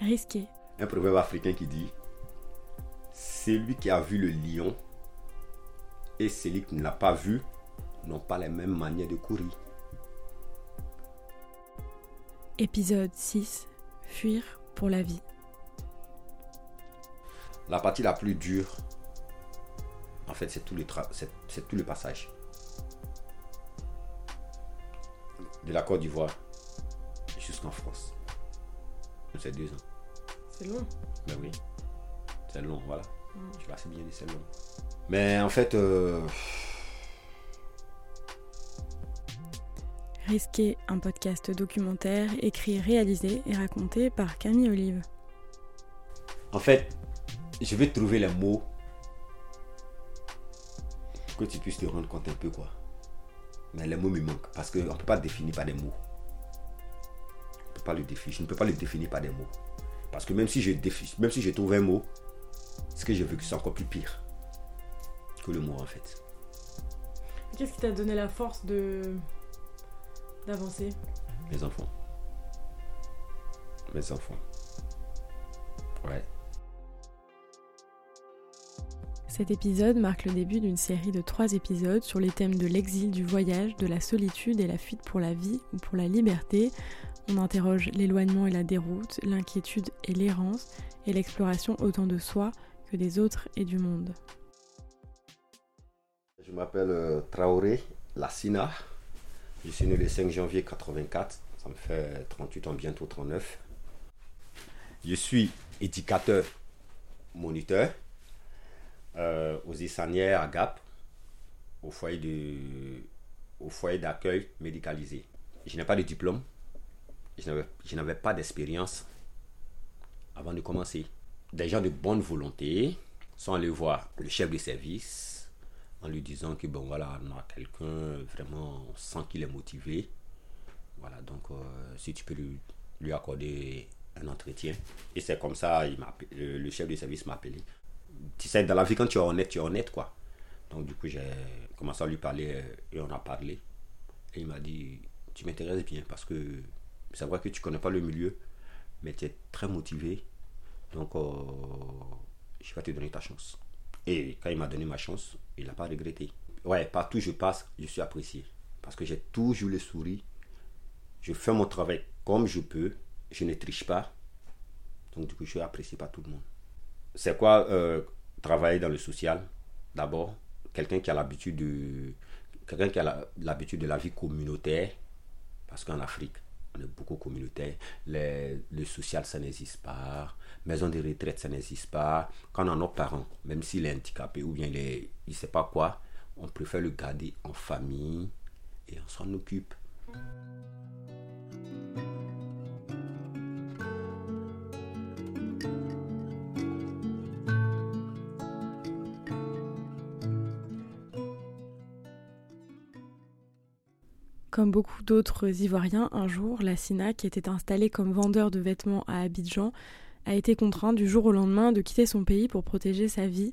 Risqué. Un proverbe africain qui dit Celui qui a vu le lion et celui qui ne l'a pas vu n'ont pas les mêmes manières de courir. Épisode 6. Fuir pour la vie. La partie la plus dure, en fait, c'est tout, le tra- c'est- c'est tout le passage. De la Côte d'Ivoire jusqu'en France. C'est deux ans. C'est long. Ben oui. C'est long, voilà. Je l'ai assez bien dit, c'est long. Mais en fait, euh, Risqué, un podcast documentaire écrit, réalisé et raconté par Camille Olive. en fait, je vais trouver les mots que tu puisses te rendre compte un peu, quoi. Mais les mots me manquent parce qu'on ne peut pas définir par des mots. On peut pas le définir. Je ne peux pas le définir par des mots. Parce que même si je, défi- même si je trouve un mot, ce que j'ai vécu, c'est encore plus pire que le mot, en fait. Qu'est-ce qui t'a donné la force de d'avancer? Mes enfants. Mes enfants. Ouais. Cet épisode marque le début d'une série de trois épisodes sur les thèmes de l'exil, du voyage, de la solitude et la fuite pour la vie ou pour la liberté. On interroge l'éloignement et la déroute, l'inquiétude et l'errance, et l'exploration autant de soi que des autres et du monde. Je m'appelle euh, Traoré Lassina. Je suis né le 5 janvier 84. Ça me fait 38 ans, bientôt 39. Je suis éducateur moniteur euh, aux Essanières à Gap, au foyer de, au foyer d'accueil médicalisé. Je n'ai pas de diplôme. Je n'avais- pas d'expérience avant de commencer. Des gens de bonne volonté sont allés voir le chef de service en lui disant que bon voilà, on a quelqu'un vraiment, on sent qu'il est motivé. Voilà, donc euh, si tu peux lui, lui accorder un entretien. Et c'est comme ça, il le, le chef de service m'a appelé. Tu sais, dans la vie, quand tu es honnête, tu es honnête, quoi. Donc du coup, j'ai commencé à lui parler euh, et on a parlé. Et il m'a dit, tu m'intéresses bien parce que c'est vrai que tu connais pas le milieu, mais tu es très motivé. Donc, euh, je vais te donner ta chance. Et quand il m'a donné ma chance, il n'a pas regretté. Ouais, partout où je passe, je suis apprécié. Parce que j'ai toujours le sourire. Je fais mon travail comme je peux. Je ne triche pas. Donc, du coup, je suis apprécié par tout le monde. C'est quoi euh, travailler dans le social? D'abord, quelqu'un qui a l'habitude de. Quelqu'un qui a l'habitude de la vie communautaire. Parce qu'en Afrique, on est beaucoup communautaire. Le social, ça n'existe pas. Maison de retraite, ça n'existe pas. Quand on a nos parents, même s'il est handicapé ou bien il est, il sait pas quoi, on préfère le garder en famille et on s'en occupe. Comme beaucoup d'autres Ivoiriens, un jour, la SINA, qui était installée comme vendeur de vêtements à Abidjan, a été contraint du jour au lendemain de quitter son pays pour protéger sa vie,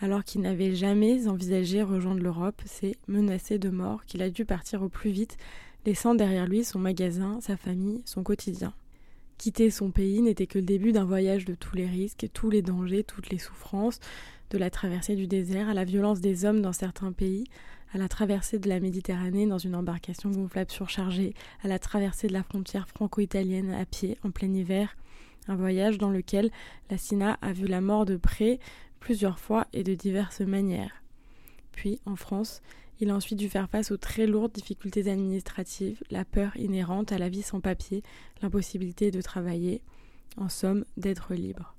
alors qu'il n'avait jamais envisagé rejoindre l'Europe. C'est menacé de mort qu'il a dû partir au plus vite, laissant derrière lui son magasin, sa famille, son quotidien. Quitter son pays n'était que le début d'un voyage de tous les risques, tous les dangers, toutes les souffrances, de la traversée du désert à la violence des hommes dans certains pays, à la traversée de la Méditerranée dans une embarcation gonflable surchargée, à la traversée de la frontière franco-italienne à pied en plein hiver, un voyage dans lequel la Sina a vu la mort de près plusieurs fois et de diverses manières. Puis, en France, il a ensuite dû faire face aux très lourdes difficultés administratives, la peur inhérente à la vie sans papier, l'impossibilité de travailler, en somme, d'être libre.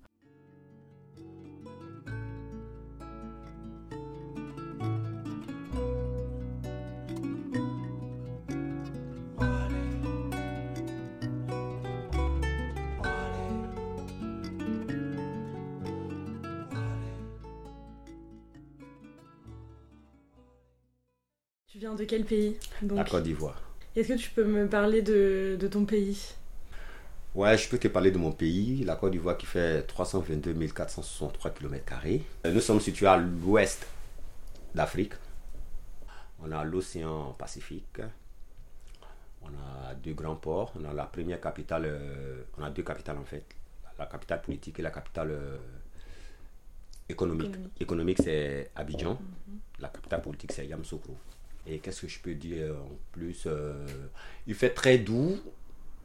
Tu viens de quel pays? Donc La Côte d'Ivoire. Est-ce que tu peux me parler de, de ton pays? Ouais, je peux te parler de mon pays, la Côte d'Ivoire qui fait 322 463 km. Nous sommes situés à l'ouest d'Afrique. On a l'océan Pacifique. On a deux grands ports. On a la première capitale, euh, on a deux capitales en fait. la capitale politique et la capitale euh, économique. Économique, c'est Abidjan. Mhm. La capitale politique, c'est Yamsoukro. Et qu'est-ce que je peux dire en plus euh, Il fait très doux.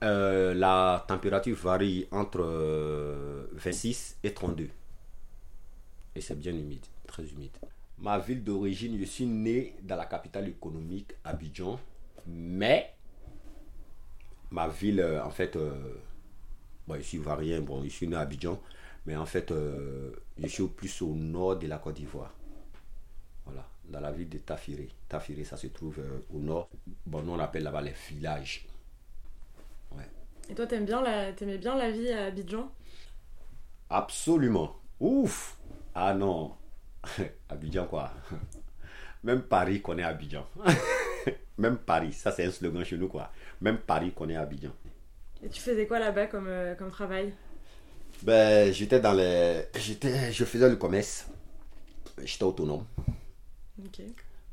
la température varie entre 26 et 32. Et c'est bien humide, très humide. Ma ville d'origine, je suis né dans la capitale économique, Abidjan. Mais ma ville, euh, en fait, euh, bon, je suis varien, bon, je suis né à Abidjan, mais en fait, euh, je suis au plus au nord de la Côte d'Ivoire. Dans la ville de Tafiré. Tafiré, ça se trouve au nord. Bon, nous, on appelle là-bas les villages. Ouais. Et toi, t'aimes bien la, t'aimais bien la vie à Abidjan? Absolument. Ouf Ah non Abidjan, quoi. Même Paris connaît Abidjan. Même Paris, ça c'est un slogan chez nous quoi. Même Paris connaît Abidjan. Et tu faisais quoi là-bas comme, euh, comme travail? Ben j'étais dans les, j'étais, je faisais le commerce. J'étais autonome.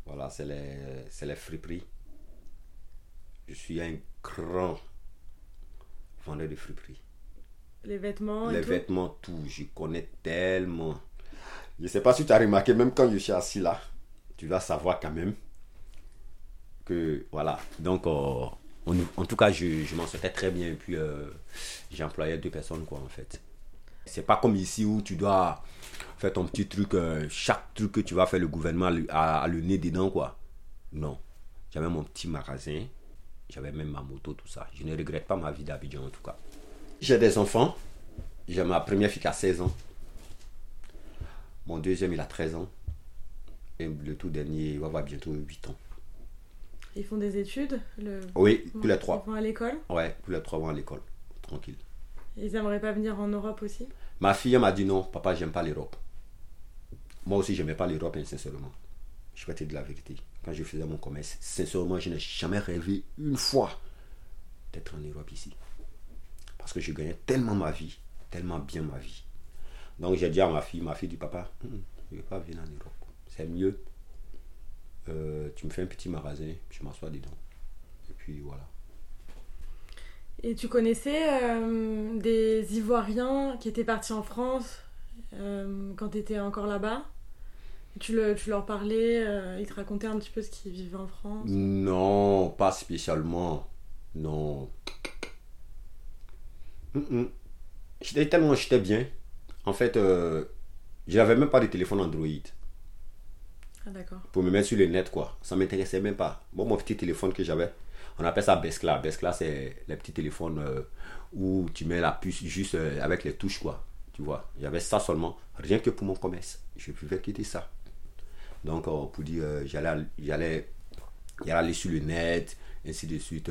Voilà, c'est les, c'est les friperies. Je suis un grand vendeur de friperies. Les vêtements. Les vêtements, tout. Je connais tellement. Je ne sais pas si tu as remarqué, même quand je suis assis là, tu vas savoir quand même voilà. Donc, euh, en tout cas, je, m'en sortais très bien. Et puis, euh, j'employais deux personnes, quoi, en fait. C'est pas comme ici où tu dois faire ton petit truc. Euh, chaque truc que tu vas faire, le gouvernement a, le nez dedans, quoi. Non. J'avais mon petit magasin. J'avais même ma moto, tout ça. Je ne regrette pas ma vie d'Abidjan, en tout cas. J'ai des enfants. J'ai ma première fille qui a 16 ans. Mon deuxième, il a 13 ans. Et le tout dernier, il va avoir bientôt 8 ans. Ils font des études Oui, tous les trois. Ils vont à l'école? Ouais, tous les trois vont à l'école. Tranquille. Ils aimeraient pas venir en Europe aussi? Ma fille m'a dit non, papa, j'aime pas l'Europe. Moi aussi, j'aimais pas l'Europe, hein, sincèrement. Je vais te dire la vérité. Quand je faisais mon commerce, sincèrement, je n'ai jamais rêvé une fois d'être en Europe ici. Parce que je gagnais tellement ma vie, tellement bien ma vie. Donc j'ai dit à ma fille, ma fille dit papa, hum, je ne vais pas venir en Europe. C'est mieux euh, tu me fais un petit magasin, je m'assois dedans. Et puis voilà. Et tu connaissais euh, des Ivoiriens qui étaient partis en France euh, quand tu étais encore là-bas? Tu, le, tu, leur parlais, ils te racontaient un petit peu ce qu'ils vivaient en France? Non, pas spécialement. Non. J'étais tellement j'étais bien. En fait, je n'avais même pas de téléphone Android. Ah, pour me mettre sur le net, quoi. Ça m'intéressait même pas. Bon, mon petit téléphone que j'avais, on appelle ça Beskla. Beskla, c'est les petits téléphones euh, où tu mets la puce juste euh, avec les touches, quoi. Tu vois, avait ça seulement, rien que pour mon commerce. Je pouvais quitter ça. Donc, euh, pour dire, j'allais, j'allais, aller sur le net, ainsi de suite,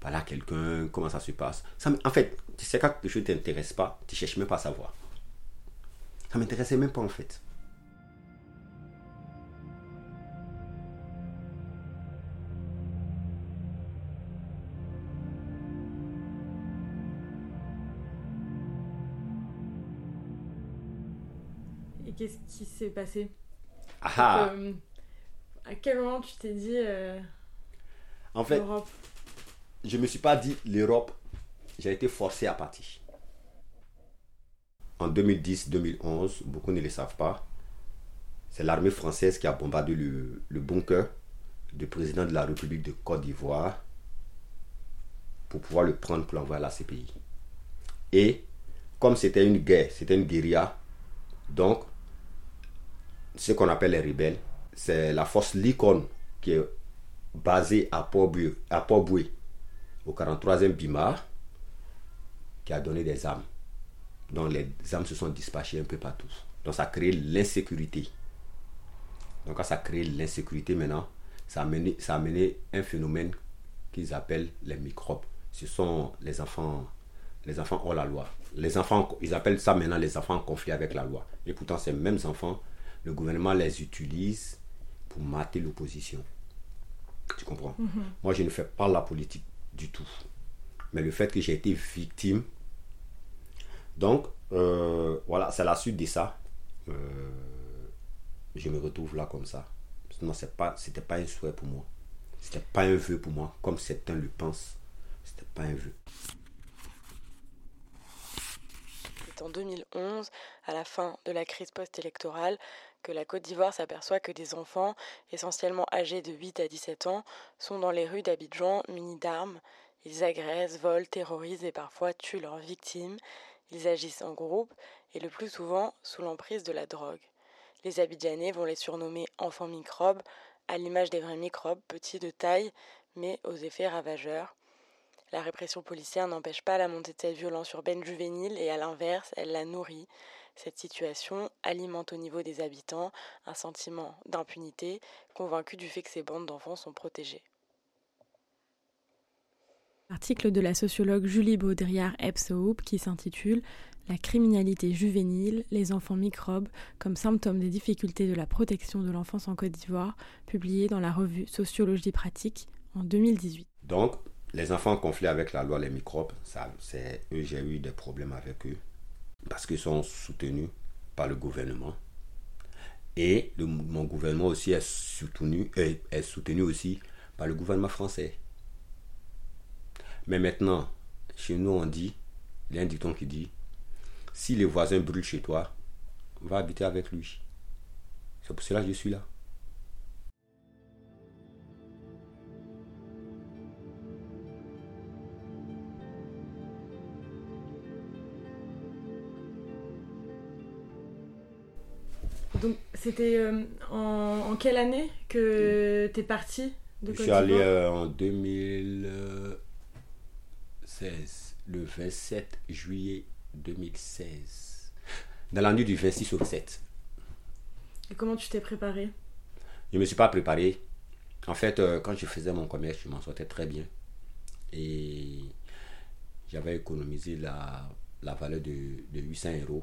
parler à quelqu'un, comment ça se passe. Ça, en fait, tu sais, quand quelque chose ne t'intéresse pas, tu cherches même pas à savoir. Ça m'intéressait même pas, en fait. Qu'est-ce qui s'est passé ah, ah. Euh, À quel moment tu t'es dit euh, En fait, je me suis pas dit l'Europe, j'ai été forcé à partir. En 2010-2011, beaucoup ne le savent pas, c'est l'armée française qui a bombardé le, le bunker du président de la République de Côte d'Ivoire pour pouvoir le prendre pour l'envoyer à la CPI. Et comme c'était une guerre, c'était une guérilla, donc ce qu'on appelle les rebelles, c'est la force Likon qui est basée à Port-Boué, au 43e Bimar, qui a donné des armes. Donc les armes se sont dispatchées un peu partout. Donc ça a créé l'insécurité. Donc quand ça a créé l'insécurité maintenant, ça a, mené, ça a mené un phénomène qu'ils appellent les microbes. Ce sont les enfants, les enfants hors la loi. Les enfants, ils appellent ça maintenant les enfants en conflit avec la loi. Et pourtant, ces mêmes enfants le gouvernement les utilise pour mater l'opposition. Tu comprends? Mhm. Moi, je ne fais pas la politique du tout. Mais le fait que j'ai été victime. Donc, euh, voilà, c'est la suite de ça. Euh, je me retrouve là comme ça. Non, ce pas, c'était pas un souhait pour moi. C'était pas un vœu pour moi, comme certains le pensent. C'était pas un vœu. c'est en 2011, à la fin de la crise post-électorale, que la Côte d'Ivoire s'aperçoit que des enfants, essentiellement âgés de 8 à 17 ans, sont dans les rues d'Abidjan munis d'armes. Ils agressent, volent, terrorisent et parfois tuent leurs victimes. Ils agissent en groupe et le plus souvent sous l'emprise de la drogue. Les Abidjanais vont les surnommer enfants microbes, à l'image des vrais microbes, petits de taille, mais aux effets ravageurs. La répression policière n'empêche pas la montée de cette violence urbaine juvénile et à l'inverse, elle la nourrit. Cette situation alimente au niveau des habitants un sentiment d'impunité, convaincu du fait que ces bandes d'enfants sont protégées. Article de la sociologue Julie baudrillard epsoup qui s'intitule La criminalité juvénile, les enfants microbes comme symptôme des difficultés de la protection de l'enfance en Côte d'Ivoire, publié dans la revue Sociologie pratique en 2018. Donc, les enfants conflits avec la loi, les microbes, ça, c'est eux, j'ai eu des problèmes avec eux parce qu'ils sont soutenus par le gouvernement. Et mon gouvernement aussi est soutenu, aussi par le gouvernement français. Mais maintenant, chez nous, on dit, il y a un dicton qui dit, si le voisin brûle chez toi, va habiter avec lui. C'est pour cela que je suis là. Donc, c'était euh, en, quelle année que tu es parti de Je suis allé euh, en 2016, le 27 juillet 2016, dans la nuit du 26 au 7. Et comment tu t'es préparé? Je ne me suis pas préparé. En fait, euh, quand je faisais mon commerce, je m'en sortais très bien. Et j'avais économisé la, la valeur de, de 800 euros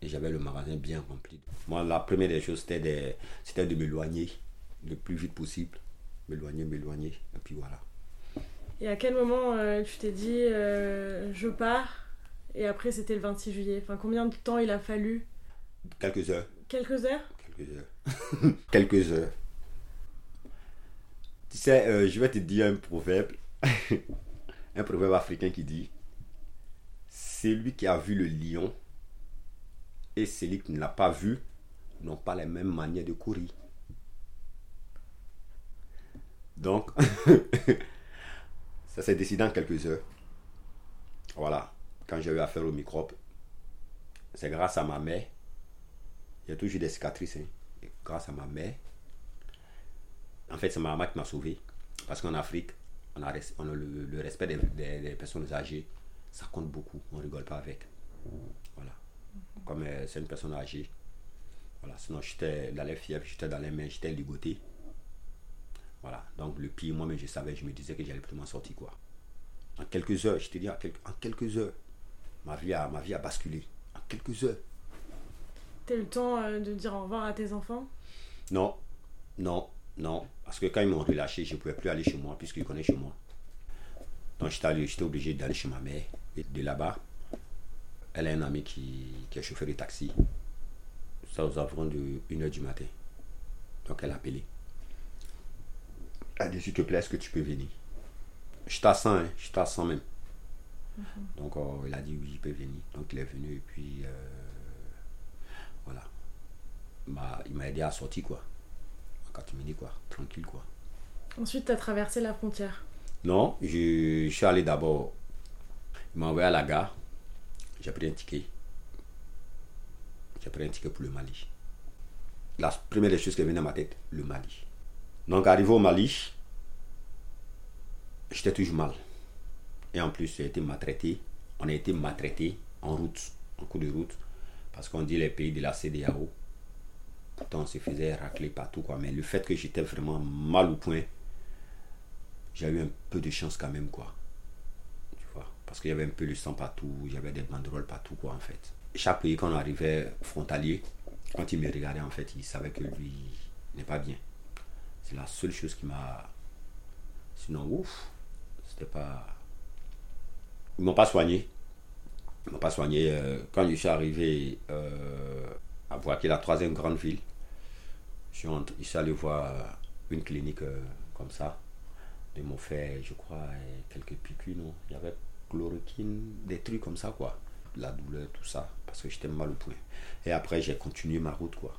et j'avais le magasin bien rempli. Moi, la première des choses, c'était de, de m'éloigner le plus vite possible. M'éloigner, m'éloigner. Et puis voilà. Et à quel moment euh, tu t'es dit euh, je pars? Et après c'était le 26 juillet Enfin, combien de temps il a fallu? Quelques heures. Quelques heures? Quelques heures. Quelques heures. Tu sais, euh, je vais te dire un proverbe. un proverbe africain qui dit C'est lui qui a vu le lion et celui qui ne l'a pas vu n'ont pas les mêmes manières de courir. Donc, ça s'est décidé en quelques heures. Voilà, quand j'ai eu affaire au microbe, c'est grâce à ma mère. Il y a toujours des cicatrices. Hein. grâce à ma mère. En fait, c'est ma maman qui m'a sauvé. Parce qu'en Afrique, on a, le, respect des, des personnes âgées. Ça compte beaucoup. On ne rigole pas avec. Voilà comme euh, c'est une personne âgée. Voilà, sinon j'étais dans les fièvres, j'étais dans les mains, j'étais ligoté. Voilà, donc le pire, moi-même je savais, je me disais que j'allais plus m'en sortir quoi. En quelques heures, je te dis, en quelques, heures, ma vie, a, ma vie a basculé. En quelques heures. T'as eu le temps euh, de dire au revoir à tes enfants? Non, non, non. Parce que quand ils m'ont relâché, je ne pouvais plus aller chez moi, puisqu'ils connaissent chez moi. Donc j'étais obligé d'aller chez ma mère. Et de là-bas, elle a un ami qui, qui est chauffeur de taxi. Ça aux environs de 1h du matin. Donc elle a appelé. Elle a dit s'il te plaît, est-ce que tu peux venir? Je t'assens, hein, je t'assens même. Mhm. Donc oh, il a dit oui, il peut venir. Donc il est venu et puis euh, voilà. il m'a aidé à sortir quoi. En minutes quoi, tranquille quoi. Ensuite, tu as traversé la frontière Non, je, je suis allé d'abord. Il m'a envoyé à la gare j'ai pris un ticket. J'ai pris un ticket pour le Mali. La première des choses qui est venue à ma tête, le Mali. Donc arrivé au Mali, j'étais toujours mal. Et en plus, j'ai été maltraité. On a été maltraité en route, en cours de route. Parce qu'on dit les pays de la CDAO. Pourtant, on se faisait racler partout. Quoi. Mais le fait que j'étais vraiment mal au point, j'ai eu un peu de chance quand même. Parce qu'il y avait un peu le sang partout, il y avait des banderoles partout, quoi, en fait. Chaque pays, quand on arrivait frontalier, quand il me regardait, en fait, il savait que lui n'est pas bien. C'est la seule chose qui m'a. Sinon, ouf, c'était pas. Ils m'ont pas soigné. Ils m'ont pas soigné. Euh, quand je suis arrivé euh, à voir est la troisième grande ville, je suis, allé voir une clinique euh, comme ça. Ils m'ont fait, je crois, quelques piqûres, non Il y avait chloroquine, des trucs comme ça, quoi. la douleur, tout ça, parce que j'étais mal au point. Et après, j'ai continué ma route, quoi.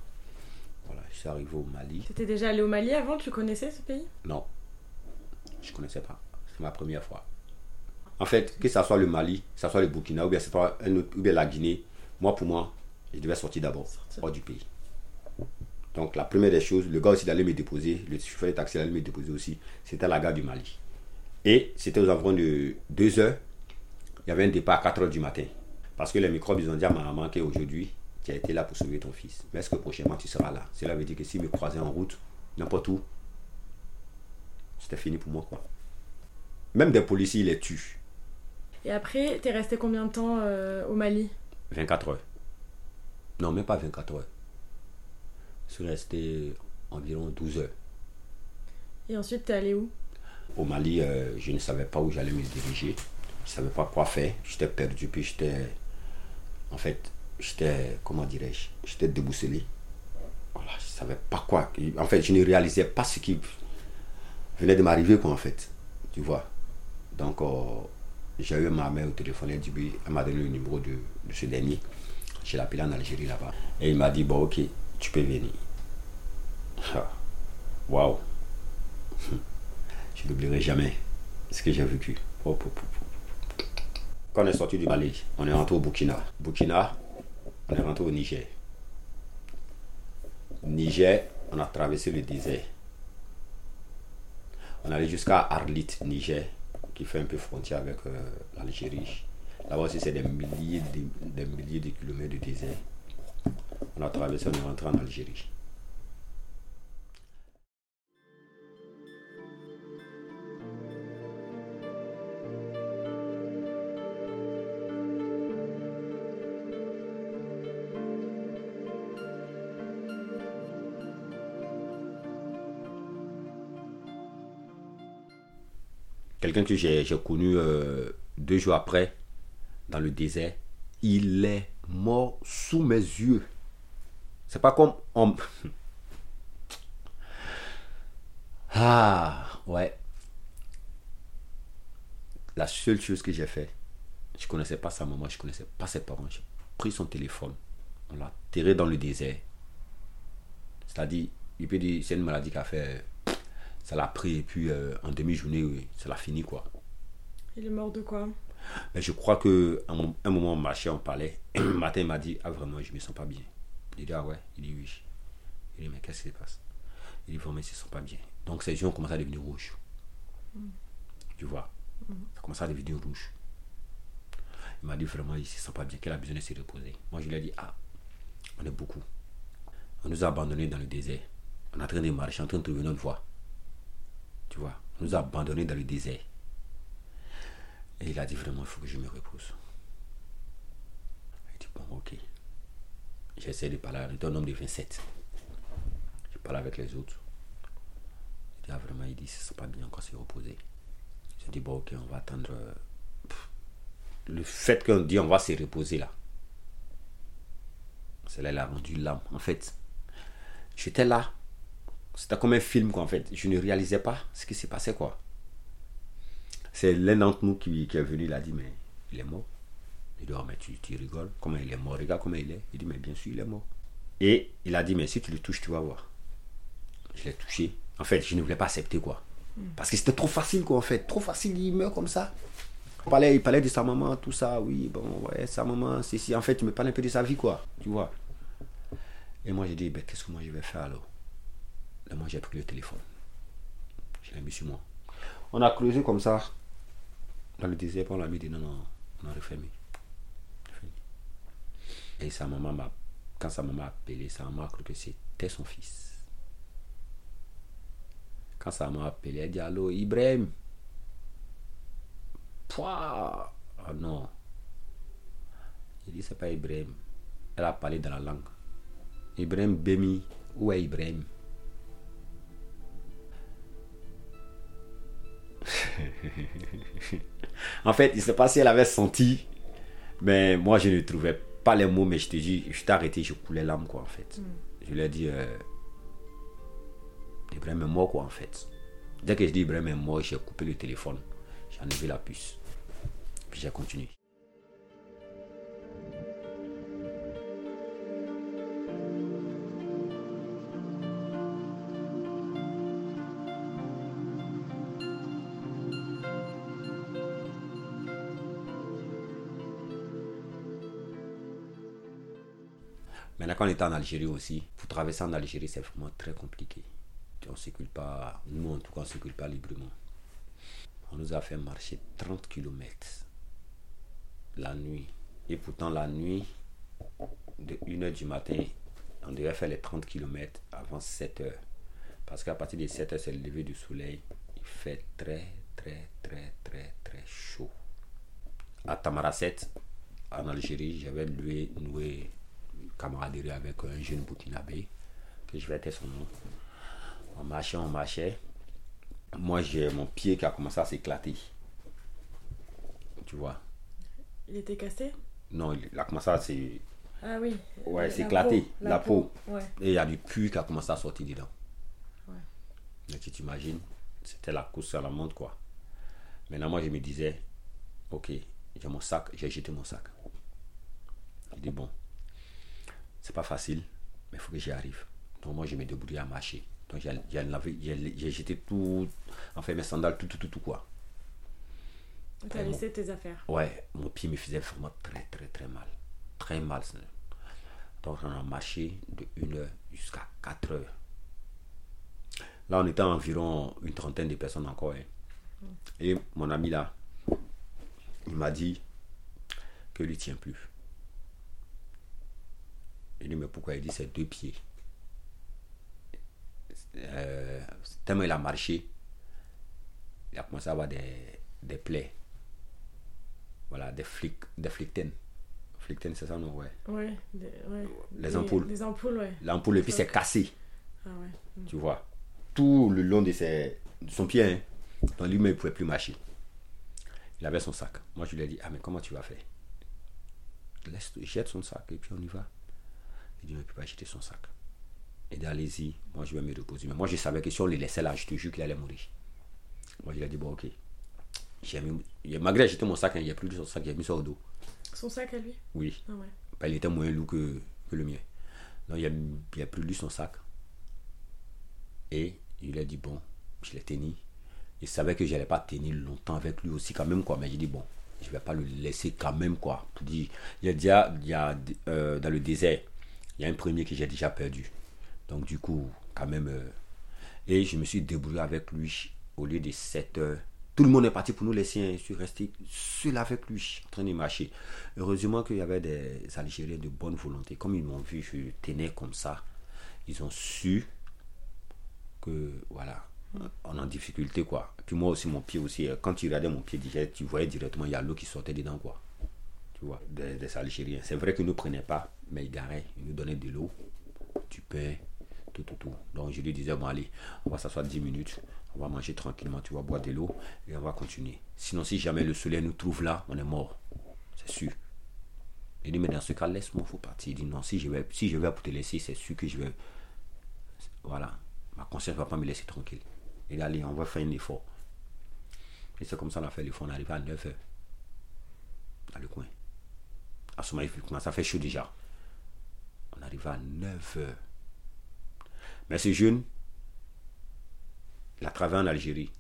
Voilà, je suis arrivé au Mali. Tu étais déjà allé au Mali avant Tu connaissais ce pays? Non, je connaissais pas. C'est ma première fois. En fait, que ce soit le Mali, que ce soit le Burkina ou bien, soit un autre, ou bien la Guinée, moi, pour moi, je devais sortir d'abord, hors du pays. Donc, la première des choses, le gars aussi d'aller me déposer, le chauffeur de taxi allait me déposer aussi, c'était la gare du Mali. Et c'était aux environs de 2 heures. Il y avait un départ à 4 heures du matin. Parce que les microbes, ils ont dit à ma maman qu'aujourd'hui, tu as été là pour sauver ton fils. Mais est-ce que prochainement tu seras là? Cela veut dire que s'il me croisait en route, n'importe où, c'était fini pour moi. quoi. Même des policiers, ils les tuent. Et après, tu es resté combien de temps euh, au Mali? 24 heures. Non, même pas 24 heures. Je suis resté environ 12 heures. Et ensuite, tu es allé où? Au Mali, euh, je ne savais pas où j'allais me diriger. Je savais pas quoi faire. J'étais perdu, puis j'étais. En fait, j'étais. Comment dirais-je J'étais débousselé. Voilà, je savais pas quoi. En fait, je ne réalisais pas ce qui venait de m'arriver, quoi, en fait. Tu vois? Donc, euh, j'ai eu ma mère au téléphone. Elle, elle m'a donné le numéro de, de ce dernier. Je l'ai appelé en Algérie là-bas. Et il m'a dit, bon, ok, tu peux venir. Ah, Waouh. Je n'oublierai jamais ce que j'ai vécu. Oh, oh, oh, oh. Quand on est sorti du Mali, on est rentré au Burkina. Burkina, on est rentré au Niger. Niger, on a traversé le désert. On allait jusqu'à Arlit, Niger, qui fait un peu frontière avec euh, l'Algérie. Là-bas aussi, c'est des milliers, de, des milliers de kilomètres de désert. On a traversé, on est rentré en Algérie. Quelqu'un que j'ai connu euh, deux jours après, dans le désert, il est mort sous mes yeux. C'est pas comme on... Ah, ouais. La seule chose que j'ai fait, je connaissais pas sa maman, je connaissais pas ses parents. J'ai pris son téléphone, on l'a terré dans le désert. C'est-à-dire, il peut dire, c'est une maladie qui a fait, ça l'a pris et puis euh, en demi-journée, oui, ça l'a fini quoi. Il est mort de quoi? Mais je crois que à un, moment on marchait, on parlait. Et le matin, il m'a dit Ah, vraiment, je me sens pas bien. Il dit Ah, ouais. Il dit Oui. Il dit Mais qu'est-ce qui se passe? Il dit Vraiment, je me sens pas bien. Donc, ses yeux ont commencé à devenir rouges. Tu vois? Ça a commencé à devenir rouge. Il m'a dit Vraiment, il ne se sent pas bien, qu'il a besoin de se reposer. Moi, je lui ai dit Ah, on est beaucoup. On nous a abandonnés dans le désert. On est en train de marcher, en train de trouver notre voie. Tu vois nous a abandonnés dans le désert. Et il a dit vraiment, il faut que je me repose. Il dit, bon, ok. J'essaie de parler avec un homme de 27. Je parle avec les autres. Il dit, ah, vraiment, il dit, c'est pas bien encore se reposer. Je dis, bon, ok, on va attendre. euh. Le fait qu'on dit, on va se reposer là. C'est là, il a rendu l'âme. En fait, j'étais là. C'était comme un film, quoi, en fait. Je ne réalisais pas ce qui s'est passé, quoi. C'est l'un d'entre nous qui, qui est venu, il a dit, mais il est mort. Il dit, oh, mais tu, tu rigoles, comment il est mort, regarde comment il est. Il dit, mais bien sûr, il est mort. Et il a dit, mais si tu le touches, tu vas voir. Je l'ai touché. En fait, je ne voulais pas accepter, quoi. Parce que c'était trop facile, quoi, en fait. Trop facile, il meurt comme ça. Il parlait, il parlait de sa maman, tout ça, oui, bon, ouais, sa maman, c'est si. En fait, il me parlait un peu de sa vie, quoi, tu vois. Et moi, j'ai dit, ben, qu'est-ce que moi je vais faire alors? Moi, j'ai pris le téléphone. Je l'ai mis sur moi. On a creusé comme ça, dans le désert, on l'a mis dedans, on on a refermé. Et sa maman m'a, quand sa maman a appelé, sa maman a cru que c'était son fils. Quand sa maman a appelé, elle dit Allô, Ibrahim Pouah Oh non. Il dit C'est pas Ibrahim. Elle a parlé dans la langue. Ibrahim Bemi. Où est Ibrahim? En fait, il ne sait pas si elle avait senti, mais moi je ne trouvais pas les mots, mais je te dis, je t'ai arrêté, je coulais l'âme, quoi, en fait. Je lui ai dit, euh, Ibrahim est mort, quoi, en fait. Dès que je dis Ibrahim est mort, j'ai coupé le téléphone, j'ai enlevé la puce, puis j'ai continué. Quand on était en Algérie aussi, pour traverser en Algérie, c'est vraiment très compliqué. On ne circule pas, nous en tout cas, on ne circule pas librement. On nous a fait marcher 30 km la nuit. Et pourtant, la nuit, de 1h du matin, on devait faire les 30 km avant 7h. Parce qu'à partir de 7h, c'est le lever du soleil. Il fait très, très, très, très, très chaud. À Tamaracet, en Algérie, j'avais loué, une camaraderie avec un jeune boutinabé, que je vais être son nom. On marchait, on marchait. Moi, j'ai mon pied qui a commencé à s'éclater. Tu vois. Il était cassé? Non, il a commencé à s'éclater. Ah oui. Ouais, La peau, la, peau. Ouais. Et il y a du pu qui a commencé à sortir dedans. Ouais. Mais tu t'imagines, c'était la course à la montre, quoi. Maintenant, moi, je me disais, ok, j'ai mon sac, j'ai jeté mon sac. Je dis, bon, c'est pas facile, mais il faut que j'y arrive. Donc, moi, je me débrouille à marcher. Donc, j'ai- jeté tout, enfin, mes sandales, tout, tout, tout, tout, quoi. T'as laissé tes affaires. Ouais, mon pied me faisait vraiment très, très, très mal. Très mal. Donc, on a marché de 1 heure jusqu'à 4 heures. Là, on était environ une trentaine de personnes encore. hein. Et mon ami là, il m'a dit que lui tient plus. Il dit, mais pourquoi Il dit, c'est deux pieds? Euh, tellement il a marché, il a commencé à avoir des, des plaies. Voilà, des flics, des flicten. Flicten, c'est ça, non? Ouais. Ouais. Les ampoules. Les ampoules, ouais. L'ampoule, et puis c'est cassé, Ah ouais. tu vois. Tout le long de, ses, de son pied, hein. Donc lui-même, il ne pouvait plus marcher. Il avait son sac. Moi, je lui ai dit, ah, mais comment tu vas faire? Laisse, jette son sac et puis on y va. Il ne peut pas jeter son sac. Il dit, allez-y, moi, je vais me reposer. Mais moi, je savais que si on le laissait là, je te jure qu'il allait mourir. Moi, je lui ai dit, bon, ok. J'ai mis, malgré jeté mon sac, hein, il n'y a plus de son sac, j'ai mis ça au dos. Son sac à lui? Oui. Ah ouais. Ben, il était moins lourd que, que le mien. Donc il a, il a pris lui son sac. Et il a dit, bon, je l'ai tenu. Il savait que je n'allais pas tenir longtemps avec lui aussi quand même, quoi. Mais j'ai dit, bon, je ne vais pas le laisser quand même, quoi. Il y a déjà, il y a, euh, dans le désert, il y a un premier que j'ai déjà perdu. Donc du coup, quand même... euh, et je me suis débrouillé avec lui au lieu de 7 heures. Tout le monde est parti pour nous laisser. Je suis resté seul avec lui, en train de marcher. Heureusement qu'il y avait des Algériens de bonne volonté. Comme ils m'ont vu, je tenais comme ça. Ils ont su que, voilà, on est en difficulté, quoi. Puis moi aussi, mon pied aussi, euh, quand tu regardais mon pied, tu voyais directement, il y a l'eau qui sortait dedans, quoi. Des, des Algériens. C'est vrai qu'ils ne nous prenaient pas, mais ils garaient. Ils nous donnaient de l'eau, du pain, tout, tout, tout. Donc je lui disais, bon, allez, on va s'asseoir 10 minutes, on va manger tranquillement, tu vas boire de l'eau et on va continuer. Sinon, si jamais le soleil nous trouve là, on est mort. C'est sûr. Il dit, mais dans ce cas, laisse-moi, faut partir. Il dit, non, si je vais, si je vais pour te laisser, c'est sûr que je vais. Voilà. Ma conscience ne va pas me laisser tranquille. Il dit, allez, on va faire un effort. Et c'est comme ça qu'on a fait l'effort. On est arrivé à 9 heures. Dans le coin. À ce moment, il commence à faire chaud déjà. On arrive à 9 heures. Mais ce jeune, il a travaillé en Algérie.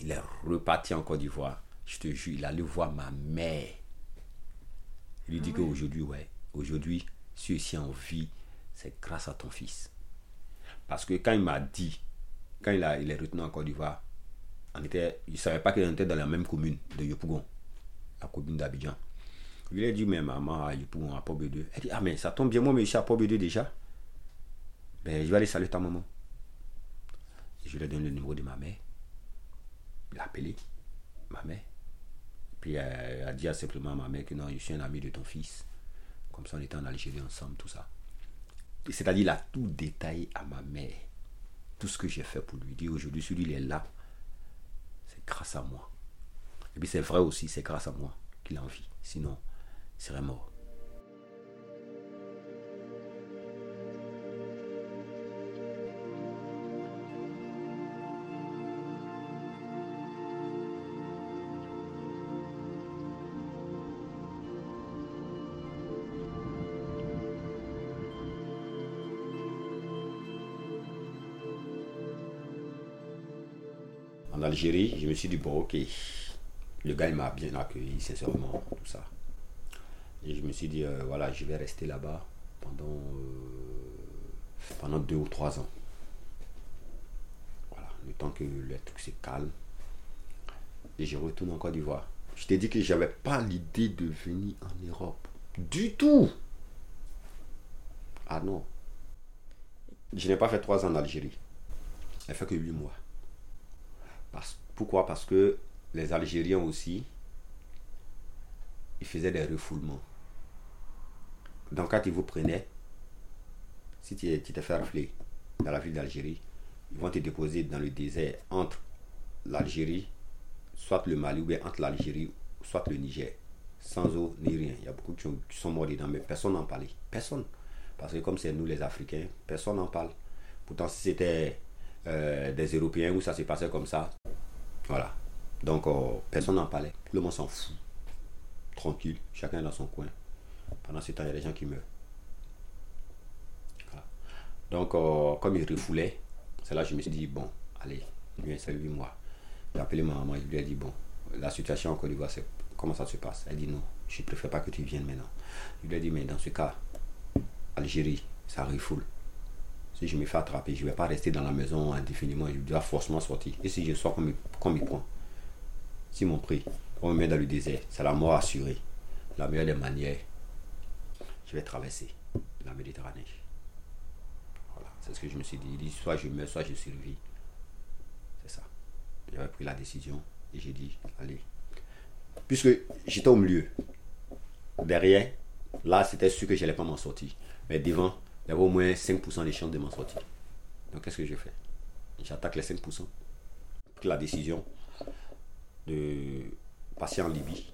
Il est reparti en Côte d'Ivoire. Je te jure, il allait voir ma mère. Il lui dit qu'aujourd'hui, ouais, aujourd'hui, si je suis en vie, c'est grâce à ton fils. Parce que quand il m'a dit, quand il, a, il est retenu en Côte d'Ivoire, on était, il ne savait pas qu'il était dans la même commune de Yopougon, la commune d'Abidjan. Il a dit, mais maman, à Yopougon, à Port 2 Elle dit, ah, mais ça tombe bien, moi, mais je suis à Port 2 déjà. Ben, je vais aller saluer ta maman. Et je lui donne le numéro de ma mère. Il a appelé ma mère. Puis elle a dit simplement à ma mère que non, je suis un ami de ton fils. Comme ça, on était en Algérie ensemble, tout ça. C'est-à-dire, il a tout détaillé à ma mère. Tout ce que j'ai fait pour lui. Il dit aujourd'hui, celui il est là. C'est grâce à moi. Et puis c'est vrai aussi, c'est grâce à moi qu'il a envie. Sinon, il serait mort. En Algérie, je me suis dit, bon, ok, le gars, m'a bien accueilli, sincèrement, tout ça. Et je me suis dit, euh, voilà, je vais rester là-bas pendant, euh, pendant deux ou trois ans. Voilà, le temps que le truc se calme. Et je retourne en Côte d'Ivoire. Je t'ai dit que j'avais pas l'idée de venir en Europe. Du tout. Ah non. Je n'ai pas fait trois ans en Algérie. J'ai fait que huit mois. Pourquoi? Parce que les Algériens aussi, ils faisaient des refoulements. Donc quand ils vous prenaient, si tu t'es fait rafler dans la ville d'Algérie, ils vont te déposer dans le désert entre l'Algérie, soit le Mali, ou bien entre l'Algérie, soit le Niger. Sans eau ni rien. Il y a beaucoup qui, sont morts dedans, mais personne n'en parlait. Personne. Parce que comme c'est nous les Africains, personne n'en parle. Pourtant, si c'était euh, des Européens où ça s'est passé comme ça, voilà. Donc, euh, personne n'en parlait. Tout le monde s'en fout. Tranquille, chacun dans son coin. Pendant ce temps, il y a des gens qui meurent. Donc, euh, comme il refoulait, c'est là que je me suis dit, bon, allez, lui, c'est 8 mois. J'ai appelé ma maman, je lui ai dit, bon, la situation en Côte d'Ivoire, comment ça se passe? Elle dit, non, je préfère pas que tu viennes maintenant. Je lui ai dit, mais dans ce cas, Algérie, ça refoule. Si je me fais attraper, je ne vais pas rester dans la maison indéfiniment, je dois forcément sortir. Et si je sors comme, comme il prend, si mon prix, on me met dans le désert, c'est la mort assurée. La meilleure des manières, je vais traverser la Méditerranée. Voilà, c'est ce que je me suis dit. Dit soit je meurs, soit je survis. C'est ça. J'avais pris la décision et j'ai dit, allez. Puisque j'étais au milieu, derrière, là c'était sûr que je n'allais pas m'en sortir. Mais devant, il y avait au moins 5% des chances de m'en sortir. Donc qu'est-ce que je fais? J'attaque les 5%. Pris la décision de passer en Libye.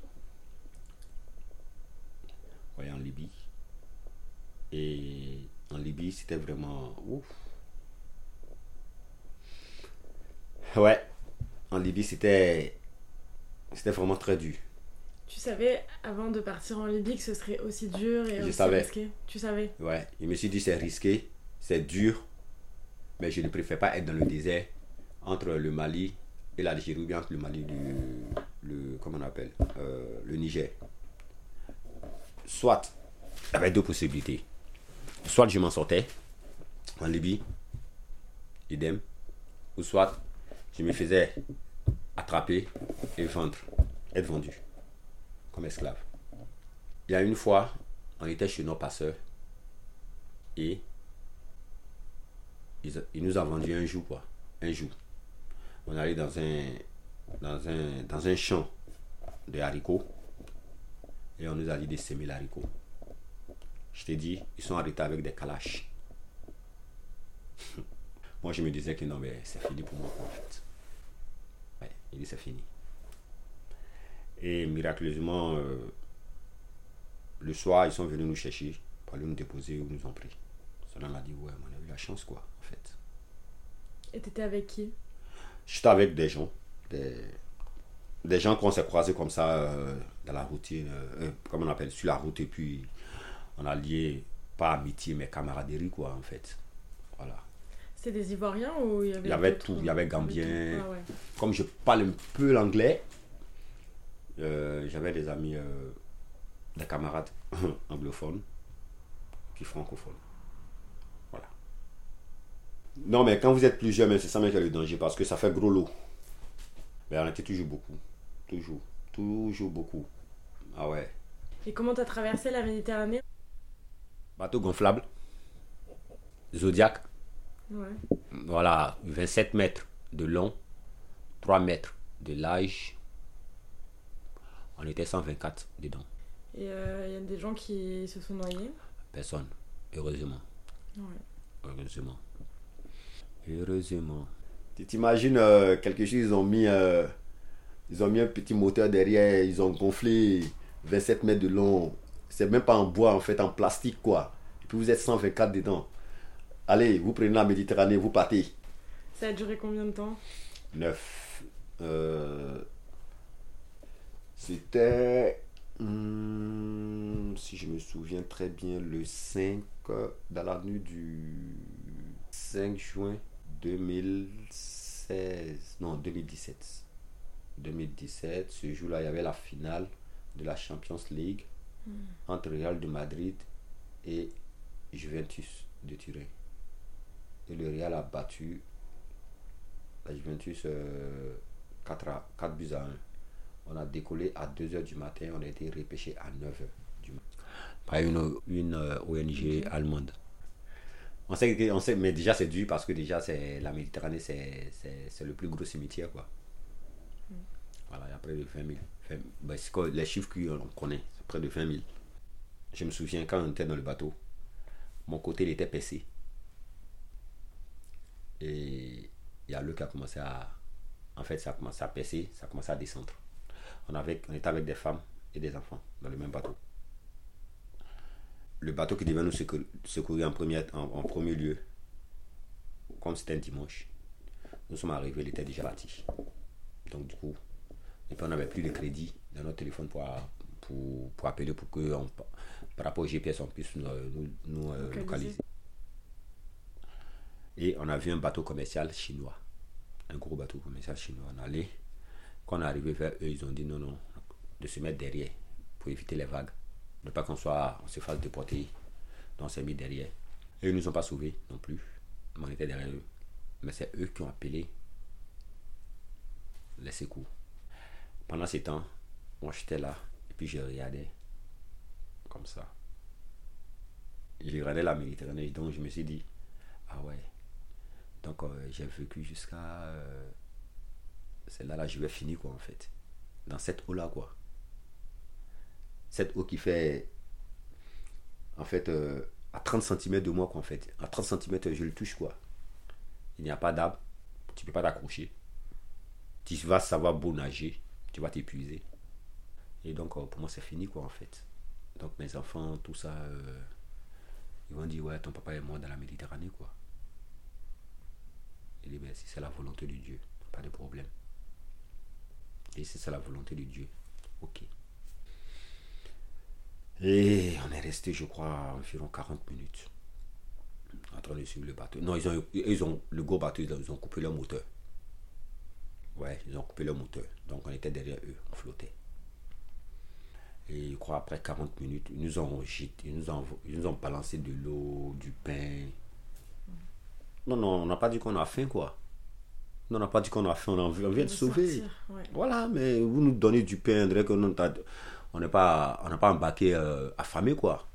Oui, en Libye. Et en Libye, c'était vraiment ouf. Ouais, en Libye, c'était c'était vraiment très dur. Tu savais avant de partir en Libye que ce serait aussi dur et je aussi savais. risqué? Tu savais? Ouais, je me suis dit c'est risqué, c'est dur, mais je ne préfère pas être dans le désert entre le Mali et l'Algérie ou bien entre le Mali du le comment on appelle euh, le Niger. Soit il y avait deux possibilités. Soit je m'en sortais en Libye, idem, ou soit je me faisais attraper et vendre, être vendu comme esclave. Il y a une fois, on était chez nos passeurs et ils, nous ont vendu un jour, quoi. Un jour. On allait dans un, dans un, dans un champ de haricots et on nous a dit de semer l'haricot. Je t'ai dit, ils sont arrêtés avec des calaches. moi, je me disais que non, mais c'est fini pour moi, en fait. Ouais, il dit c'est fini. Et miraculeusement, euh, le soir, ils sont venus nous chercher pour aller nous déposer où nous ont pris. Cela m'a dit, ouais, on a eu la chance, quoi, en fait. Et t'étais avec qui? J'étais avec des gens, des, des gens qu'on s'est croisés comme ça euh, dans la route, euh, euh, comme on appelle, sur la route, et puis on a lié, pas amitié, mais camaraderie, quoi, en fait. Voilà. C'était des Ivoiriens ou il y avait Il y avait tout, il y avait Gambien. Ah ouais. Comme je parle un peu l'anglais, euh, j'avais des amis, euh, des camarades anglophones, puis francophones. Voilà. Non, mais quand vous êtes plus jeune, c'est ça même qui est le danger, parce que ça fait gros lot. Mais on était toujours beaucoup. Toujours. Toujours beaucoup. Ah ouais. Et comment t'as traversé la Méditerranée? Bateau gonflable. Zodiac. Ouais. Voilà, 27 mètres de long, 3 mètres de large. On était 124 dedans. Et il y a des gens qui se sont noyés? Personne. Heureusement. Ouais. Heureusement. Heureusement. Tu t'imagines euh, quelque chose, ils ont mis euh, ils ont mis un petit moteur derrière, ils ont gonflé 27 mètres de long. C'est même pas en bois en fait, en plastique quoi. Et puis vous êtes 124 dedans. Allez, vous prenez la Méditerranée, vous partez. Ça a duré combien de temps? 9. Euh, C'était, hum, si je me souviens très bien, le 5, euh, dans la nuit du 5 juin 2016, non 2017. 2017, ce jour-là, il y avait la finale de la Champions League entre Real de Madrid et Juventus de Turin. Et le Real a battu la Juventus 4, à, 4 buts à 1. On a décollé à 2h du matin, on a été repêché à 9h du matin par une, une euh, ONG allemande. On sait, on sait, mais déjà c'est dur parce que déjà c'est la Méditerranée, c'est le plus gros cimetière. Quoi. Mm. Voilà, il y a près de 20 000. Ben, les chiffres qu'on connaît, près de 20 000. Je me souviens quand on était dans le bateau, mon côté il était percé. Et il y a le qui a commencé à. En fait, ça a commencé à percer, ça a commencé à descendre. On, avait, on était avec des femmes et des enfants dans le même bateau le bateau qui devait nous secourir en premier, en, premier lieu, comme c'était un dimanche, nous sommes arrivés, il était déjà parti. Donc du coup, et puis on n'avait plus de crédit dans notre téléphone pour, pour, appeler pour que, par rapport au GPS, on puisse nous, euh, localiser. Et on a vu un bateau commercial chinois, un gros bateau commercial chinois. On allait, quand on est arrivé vers eux, ils ont dit non, non, de se mettre derrière pour éviter les vagues ne pas qu'on soit, on se fasse déporter. Donc on s'est mis derrière. Et ils ne nous ont pas sauvés non plus. On était derrière eux. Mais c'est eux qui ont appelé les secours. Pendant ces temps, moi j'étais là et puis je regardais comme ça. J'ai regardé la Méditerranée, donc je me suis dit, ah ouais, donc euh, j'ai vécu jusqu'à... Euh, c'est là, là, je vais finir quoi en fait. Dans cette eau-là quoi cette eau qui fait en fait euh, à 30 cm de moi quoi en fait. À 30 cm je le touche quoi. Il n'y a pas d'arbre, tu peux pas t'accrocher. Tu vas savoir beau nager, tu vas t'épuiser. Et donc euh, pour moi c'est fini quoi en fait. Donc mes enfants, tout ça, euh, ils vont dire ouais ton papa est mort dans la Méditerranée quoi. Il dit ben si c'est la volonté de Dieu, pas de problème. Et si c'est la volonté de Dieu, ok. Et on est resté, je crois, environ 40 minutes en train de suivre le bateau. Non, ils ont, ils ont le gros bateau, ils ont coupé leur moteur. Ouais, ils ont coupé leur moteur. Donc on était derrière eux, on flottait. Et je crois après 40 minutes, ils nous ont ils nous ont, ils nous ont balancé de l'eau, du pain. Non, non, on n'a pas dit qu'on a faim, quoi. Non, on n'a pas dit qu'on a faim, on, vient de sauver. Voilà, mais vous nous donnez du pain, on que on n'est pas, on n'a pas embarqué euh, affamé, quoi.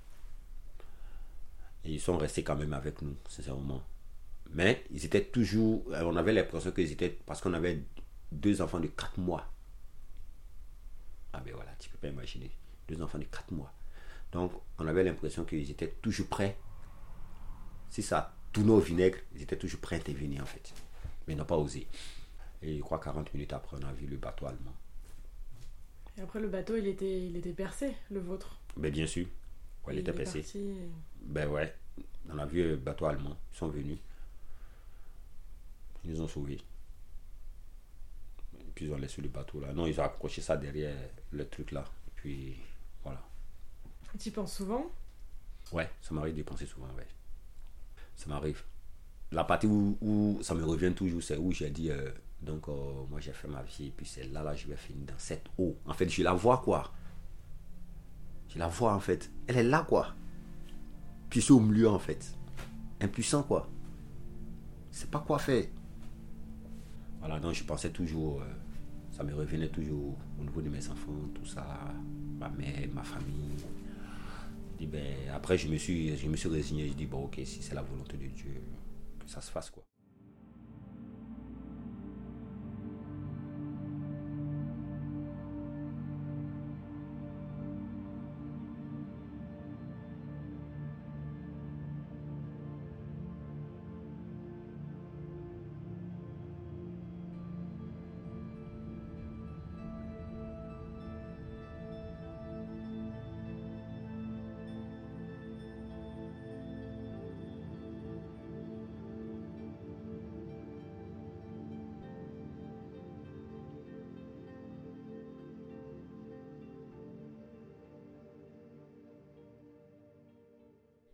Et ils sont restés quand même avec nous, sincèrement. Mais ils étaient toujours, euh, on avait l'impression qu'ils étaient, parce qu'on avait deux enfants de 4 mois. Ah ben voilà, tu peux pas imaginer. Deux enfants de 4 mois. Donc, on avait l'impression qu'ils étaient toujours prêts. Si ça tournait au vinaigre, ils étaient toujours prêts à intervenir en fait. Mais ils n'ont pas osé. Et je crois 40 minutes après, on a vu le bateau allemand. Et après, le bateau, il était, il était percé, le vôtre Ben, bien sûr. il, était percé. Ben ouais. On a vu le bateau allemand. Ils sont venus. Ils nous ont sauvés. puis ils ont laissé le bateau là. Non, ils ont accroché ça derrière le truc là. Et puis voilà. Tu y penses souvent? Ouais, ça m'arrive de penser souvent, ouais. Ça m'arrive. La partie où, où, ça me revient toujours, c'est où j'ai dit euh, donc, euh, moi, j'ai fait ma vie, et puis c'est là, là, je vais finir dans cette eau. En fait, je la vois, quoi. Je la vois, en fait. Elle est là, quoi. Puis c'est au milieu, en fait. Impuissant, quoi. C'est pas quoi faire. Voilà, donc je pensais toujours, euh, ça me revenait toujours au niveau de mes enfants, tout ça, ma mère, ma famille. ben, après, je me, suis, je me suis résigné, je dis, bon, ok, si c'est la volonté de Dieu, que ça se fasse, quoi.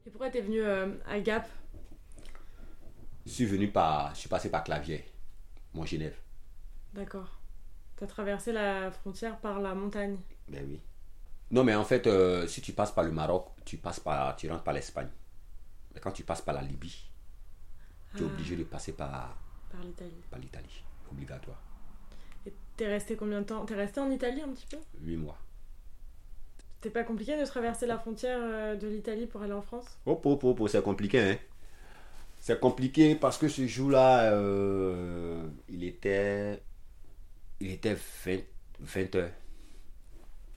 Et pourquoi tu es venu euh, à Gap? Je suis venu par. Je suis passé par Clavier, mon Genève. D'accord. Tu as traversé la frontière par la montagne Ben oui. Non, mais en fait, euh, si tu passes par le Maroc, tu passes par, tu rentres par l'Espagne. Mais quand tu passes par la Libye, tu es Ah. obligé de passer par, Par l'Italie. par l'Italie. Obligatoire. Et t'es resté combien de temps? T'es resté en Italie un petit peu? Huit mois. C'était pas compliqué de traverser la frontière euh, de l'Italie pour aller en France? Oh, oh, oh, oh, c'est compliqué, hein. C'est compliqué parce que ce jour-là, euh, il était, il était 20, 20 heures.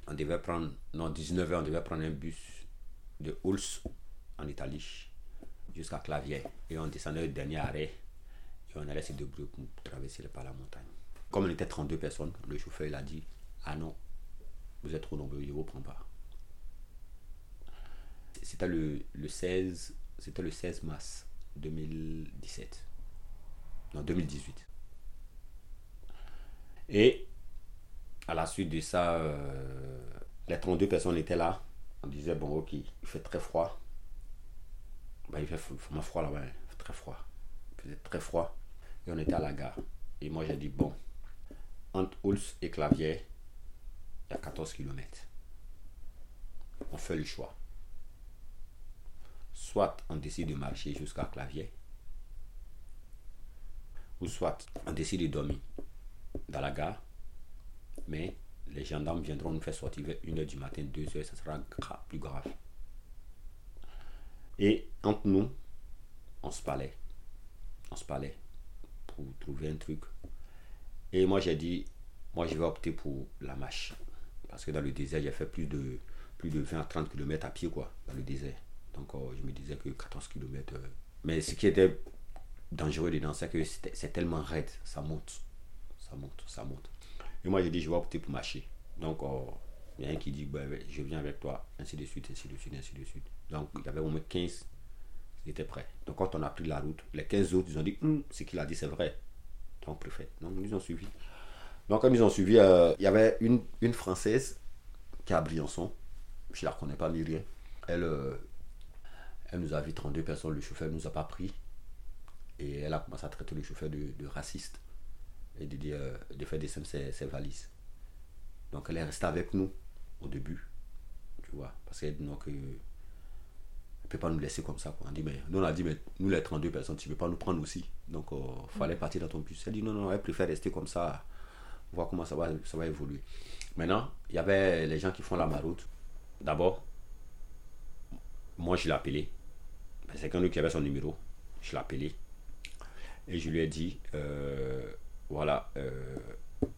On devait prendre, non, 19 heures, on devait prendre un bus de Huls en Italie jusqu'à Clavier. Et on descendait au dernier arrêt et on allait se débrouiller pour traverser par la montagne. Comme on était 32 personnes, le chauffeur il a dit Ah non, vous êtes trop nombreux, je ne vous prends pas. C'était le, le 16, c'était le 16 mars 2017. Non, 2018. Et à la suite de ça, euh, les 32 personnes étaient là. On disait, bon, ok, il fait très froid. Ben, il fait vraiment froid là-bas, hein. très froid. Il faisait très froid. Et on était à la gare. Et moi, j'ai dit, bon, entre Ols et Clavier, il y a 14 km. On fait le choix. Soit on décide de marcher jusqu'à Clavier, ou soit on décide de dormir dans la gare, mais les gendarmes viendront nous faire sortir vers 1h du matin, 2h, ça sera plus grave. Et entre nous, on se parlait. On se parlait pour trouver un truc. Et moi j'ai dit, moi je vais opter pour la marche. Parce que dans le désert, j'ai fait plus de, plus de 20 à 30 km à pied, quoi, dans le désert. Euh, je me disais que 14 km. Mais ce qui était dangereux dedans, c'est que c'est tellement raide, ça monte. Ça monte, ça monte. Et moi j'ai dit, je vais opter pour marcher. Donc euh, il y a un qui dit, bah, je viens avec toi, ainsi de suite, ainsi de suite, ainsi de suite. Donc il y avait au moins 15 qui étaient prêts. Donc quand on a pris la route, les 15 autres, ils ont dit, Hum, ce qu'il a dit, c'est vrai. Donc préfet. Donc ils nous ont suivis. Donc comme ils ont suivi, euh, il y avait une, une Française qui est à Briançon. Je la connais pas, Myriam. Elle, euh, elle nous a vu 32 personnes, le chauffeur ne nous a pas pris. Et elle a commencé à traiter le chauffeur de, de raciste et de, dire, euh, de faire descendre ses, ses valises. Donc elle est restée avec nous au début, tu vois, parce qu'elle dit non que elle peut pas nous laisser comme ça. Quoi. On dit, mais, nous on a dit, mais nous les 32 personnes, tu ne veux pas nous prendre aussi. Donc il fallait partir dans ton bus. Elle dit non, non, elle préfère rester comme ça, voir comment ça va, ça va évoluer. Maintenant, il y avait les gens qui font la maroute. D'abord, moi je l'ai appelé. Ben, C'est quelqu'un qui avait son numéro. Je l'ai appelé. Et je lui ai dit, euh, voilà, euh,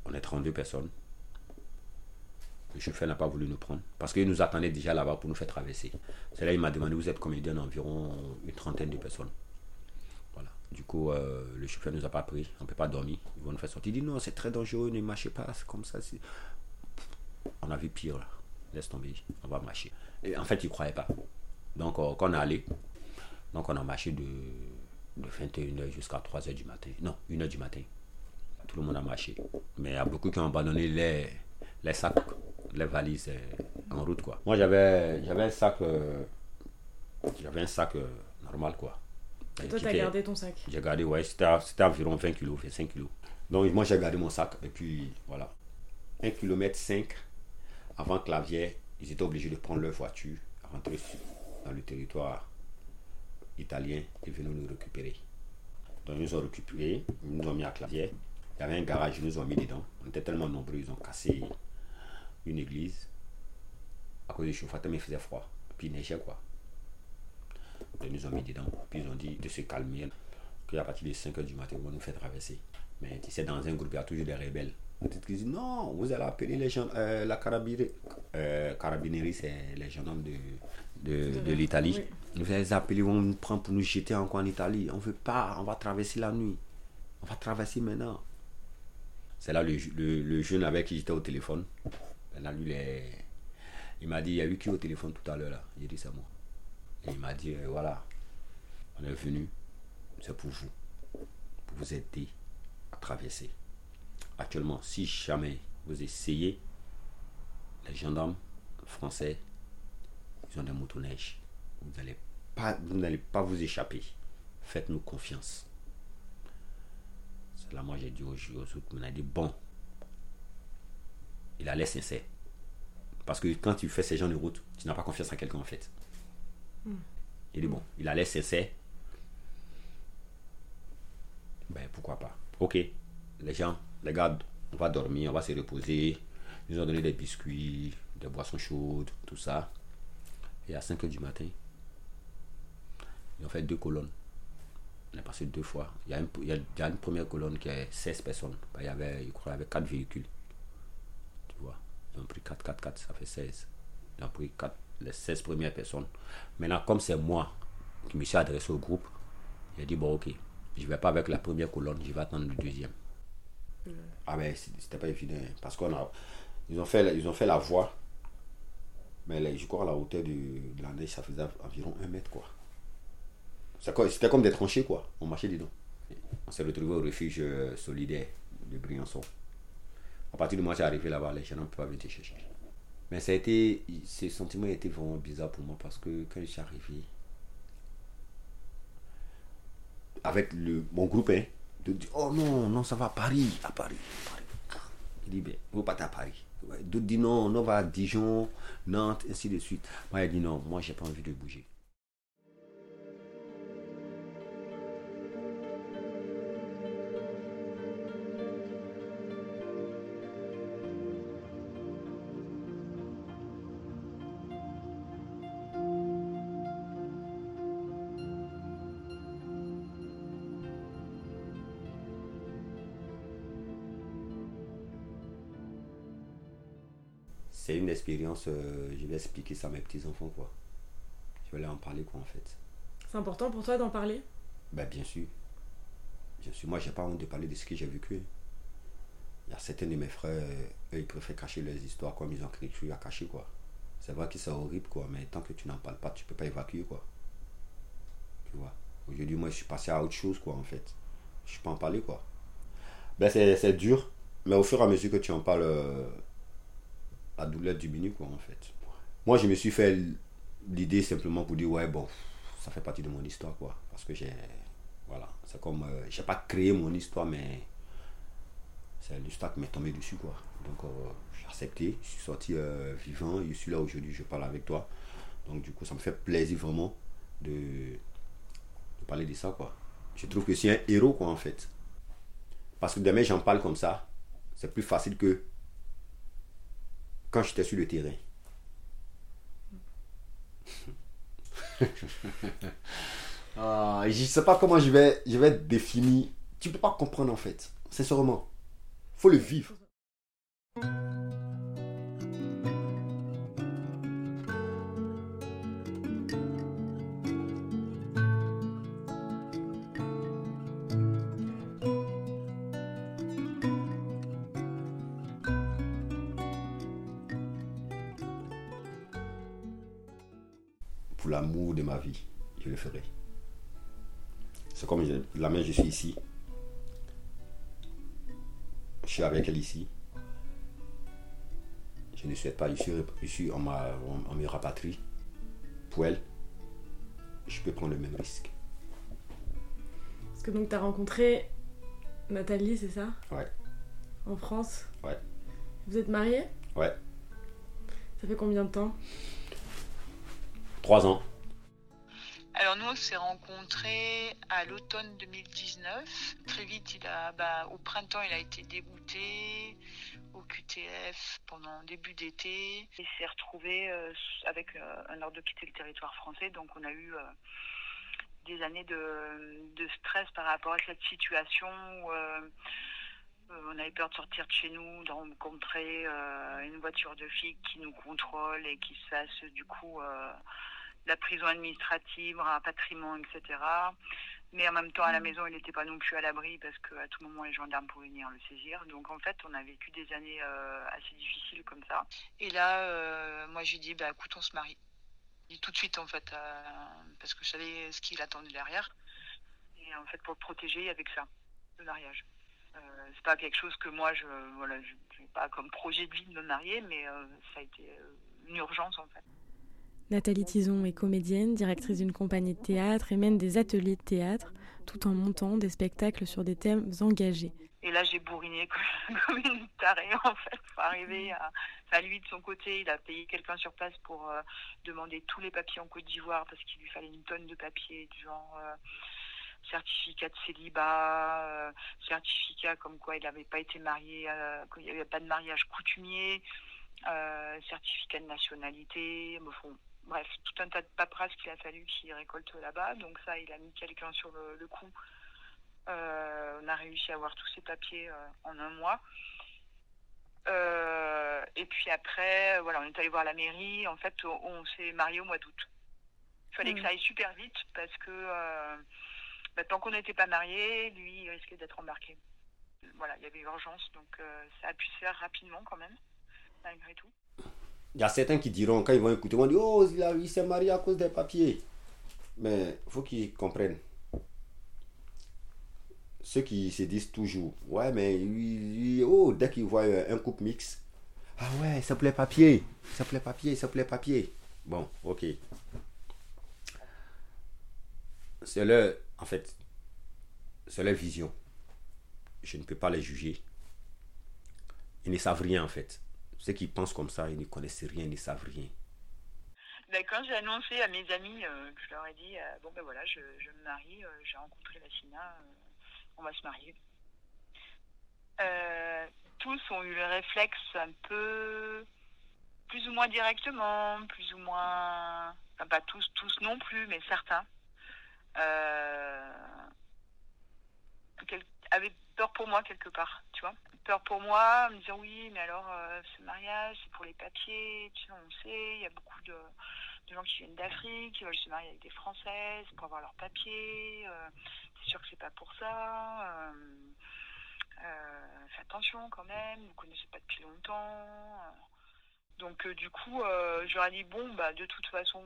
on est 32 personnes. Le chauffeur n'a pas voulu nous prendre. Parce qu'il nous attendait déjà là-bas pour nous faire traverser. C'est là il m'a demandé, vous êtes combien d'environ environ une trentaine de personnes. Voilà. Du coup, euh, le chauffeur ne nous a pas pris. On ne peut pas dormir. Ils vont nous faire sortir. Il dit, non, c'est très dangereux, ne marchez pas. Comme ça. On a vu pire là. Laisse tomber. On va marcher. Et en fait, il ne croyait pas. Donc, quand on est allé, donc on a marché de, de 21h jusqu'à 3h du matin. Non, 1h du matin. Tout le monde a marché. Mais il y a beaucoup qui ont abandonné les, les sacs, les valises euh, en route. quoi. Moi, j'avais j'avais un sac, euh, j'avais un sac euh, normal. quoi. Et toi, t'as gardé ton sac? J'ai gardé, ouais, c'était environ 20 kilos, 25 kilos. Donc, moi, j'ai gardé mon sac. Et puis, voilà. 1 km 5 avant Clavier, ils étaient obligés de prendre leur voiture, rentrer dans le territoire italien et venir nous récupérer. Donc ils nous ont récupérés, ils nous ont mis à Clavier. Il y avait un garage, ils nous ont mis dedans. On était tellement nombreux, ils ont cassé une église à cause du chauffage, mais il faisait froid. Puis il neigeait quoi. Donc, ils nous ont mis dedans. Puis ils ont dit de se calmer, qu'à partir de 5 h du matin, ils vont nous faire traverser. Mais tu sais, dans un groupe, il y a toujours des rebelles. Peut-être qu'ils disent non, vous allez appeler les gens, euh, la carabinerie. Euh, carabinerie, c'est les gendarmes de, de, de l'Italie. Oui. Les appeler, vont nous prendre pour nous jeter encore en Italie. On ne veut pas, on va traverser la nuit. On va traverser maintenant. C'est là le, le, jeune avec qui j'étais au téléphone. Les- il m'a dit, il y a eu qui au téléphone tout à l'heure là J'ai dit, c'est moi. Et il m'a dit, euh, voilà, on est venu, c'est pour vous, pour vous aider à traverser. Actuellement, si jamais vous essayez, les gendarmes français, ils ont des motoneiges. Vous n'allez pas, vous n'allez pas vous échapper. Faites-nous confiance. C'est là, moi, j'ai dit aux autres, on a dit, bon, il allait sincère. Parce que quand tu fais ces gens de route, tu n'as pas confiance en quelqu'un en fait. Hmm. Il dit bon, il allait cesser. Ben pourquoi pas. Ok, les gens, les gars, on va dormir, on va se reposer. Ils nous ont donné des biscuits, des boissons chaudes, tout ça. Et à 5 h du matin, ils ont fait deux colonnes. On est passé deux fois. Il y, a une, il y a une première colonne qui est 16 personnes. Ben, il y avait, je crois, il y avait 4 véhicules. Tu vois. Ils ont pris 4, 4, 4, ça fait 16. Ils ont pris 4, les 16 premières personnes. Maintenant, comme c'est moi qui me suis adressé au groupe, j'ai dit, bon, ok, je ne vais pas avec la première colonne, je vais attendre le deuxième. Ah ben, c'était pas évident. Parce qu'on a, ils ont fait, ils ont fait la voie. Mais je crois à la hauteur de, de ça faisait environ un mètre, quoi. C'était comme des tranchées, quoi. On marchait dedans. On s'est retrouvé au refuge euh, solidaire de Briançon. À partir du moment où j'ai arrivé là-bas, les gens n'ont pas venir te chercher. Mais ça a été, ce sentiment été vraiment bizarre pour moi parce que quand je suis arrivé, avec le, mon groupe, hein, de Oh non, non, ça va à Paris, à Paris, Paris. Il dit Ben, vous partez à Paris. D'autres disent Non, on va à Dijon, Nantes, ainsi de suite. Moi, il dit Non, moi, j'ai pas envie de bouger. Expérience, euh, je vais expliquer ça à mes petits-enfants, quoi. Je vais leur en parler, quoi, en fait. C'est important pour toi d'en parler? Ben, bien sûr. Bien sûr. Moi, j'ai pas honte de parler de ce que j'ai vécu. Il y a certains de mes frères, eux, ils préfèrent cacher leurs histoires comme ils ont créé à cacher, quoi. C'est vrai que c'est horrible, quoi, mais tant que tu n'en parles pas, tu peux pas évacuer, quoi. Tu vois. Aujourd'hui, moi, je suis passé à autre chose, quoi, en fait. Je peux en parler, quoi. Ben, c'est dur, mais au fur et à mesure que tu en parles, euh, la douleur diminue, quoi, en fait. Moi, je me suis fait l'idée simplement pour dire, ouais, bon, ça fait partie de mon histoire, quoi. Parce que j'ai. Voilà. C'est comme. Euh, j'ai pas créé mon histoire, mais. C'est l'histoire qui m'est tombée dessus, quoi. Donc, euh, j'ai accepté. Je suis sorti euh, vivant. Je suis là aujourd'hui, je parle avec toi. Donc, du coup, ça me fait plaisir vraiment de parler de ça, quoi. Je trouve que c'est un héros, quoi, en fait. Parce que demain, j'en parle comme ça. C'est plus facile que quand j'étais sur le terrain. ah, je ne sais pas comment je vais, je vais définir. Tu ne peux pas comprendre en fait. Sincèrement. faut le vivre. De ma vie, je le ferai. C'est comme la main, je suis ici. Je suis avec elle ici. Je ne souhaite pas, je suis, on, on, me rapatrie. Pour elle, je peux prendre le même risque. Parce que donc tu as rencontré Nathalie, c'est ça? Ouais. En France? Ouais. Vous êtes mariés? Ouais. Ça fait combien de temps? Trois ans. Alors nous, on s'est rencontrés à l'automne 2019. Très vite, il a, bah, au printemps, il a été dégoûté au QTF pendant début d'été. Il s'est retrouvé euh, avec euh, un ordre de quitter le territoire français. Donc on a eu euh, des années de, de, stress par rapport à cette situation où on avait peur de sortir de chez nous, de rencontrer une voiture de flic qui nous contrôle et qui se fasse du coup la prison administrative, un rapatriement, etc. Mais en même temps, à la mm. maison, il n'était pas non plus à l'abri parce qu'à tout moment, les gendarmes pouvaient venir le saisir. Donc en fait, on a vécu des années euh, assez difficiles comme ça. Et là, euh, moi, j'ai dit, bah, écoute, on se marie. Et tout de suite, en fait, euh, parce que je savais ce qu'il attendait derrière. Et en fait, pour le protéger, avec ça, le mariage. c'est pas quelque chose que moi, je voilà, n'ai pas comme projet de vie de me marier, mais ça a été une urgence, en fait. Nathalie Tison est comédienne, directrice d'une compagnie de théâtre et mène des ateliers de théâtre tout en montant des spectacles sur des thèmes engagés. Et là, j'ai bourriné comme, une tarée, en fait, pour arriver à. Lui, de son côté, il a payé quelqu'un sur place pour euh, demander tous les papiers en Côte d'Ivoire parce qu'il lui fallait une tonne de papiers, du genre euh, certificat de célibat, euh, certificat comme quoi il n'avait pas été marié, qu'il n'y avait pas de mariage coutumier, certificat de nationalité, bref, tout un tas de paperasses qu'il a fallu qu'il récolte là-bas. Donc, ça, il a mis quelqu'un sur le coup euh, on a réussi à avoir tous ces papiers euh, en un mois. Euh, et puis après, voilà, on est allé voir la mairie. En fait, on, s'est marié au mois d'août. Il fallait que ça aille super vite parce que bah, tant qu'on n'était pas mariés, lui, il risquait d'être embarqué. Voilà, il y avait urgence, donc ça a pu se faire rapidement quand même, malgré tout. Il y a certains qui diront, quand ils vont écouter, ils vont dire Oh, il s'est marié à cause des papiers. Mais il faut qu'ils comprennent ceux qui se disent toujours, ouais, mais oh, dès qu'ils voient un couple mix, ah ouais, ça plaît papier, ça plaît papier, ça plaît papier. Bon, ok. C'est leur, en fait, c'est leur vision. Je ne peux pas les juger. Ils ne savent rien, en fait. Ceux qui pensent comme ça, ils ne connaissent rien, ils ne savent rien. Ben, quand j'ai annoncé à mes amis, euh, je leur ai dit, euh, bon ben voilà, je, me marie, euh, j'ai rencontré la Sina on va se marier. Euh, tous ont eu le réflexe un peu, plus ou moins directement, plus ou moins, enfin pas tous, tous non plus, mais certains, euh, avaient peur pour moi quelque part, tu vois. Peur pour moi, me disant oui, mais alors euh, ce mariage, c'est pour les papiers, tu sais, on sait, il y a beaucoup de, gens qui viennent d'Afrique, qui veulent se marier avec des Françaises pour avoir leurs papiers c'est sûr que c'est pas pour ça. Euh, euh, faites attention quand même, vous connaissez pas depuis longtemps. Donc euh, du coup, j'aurais dit bon bah de toute façon,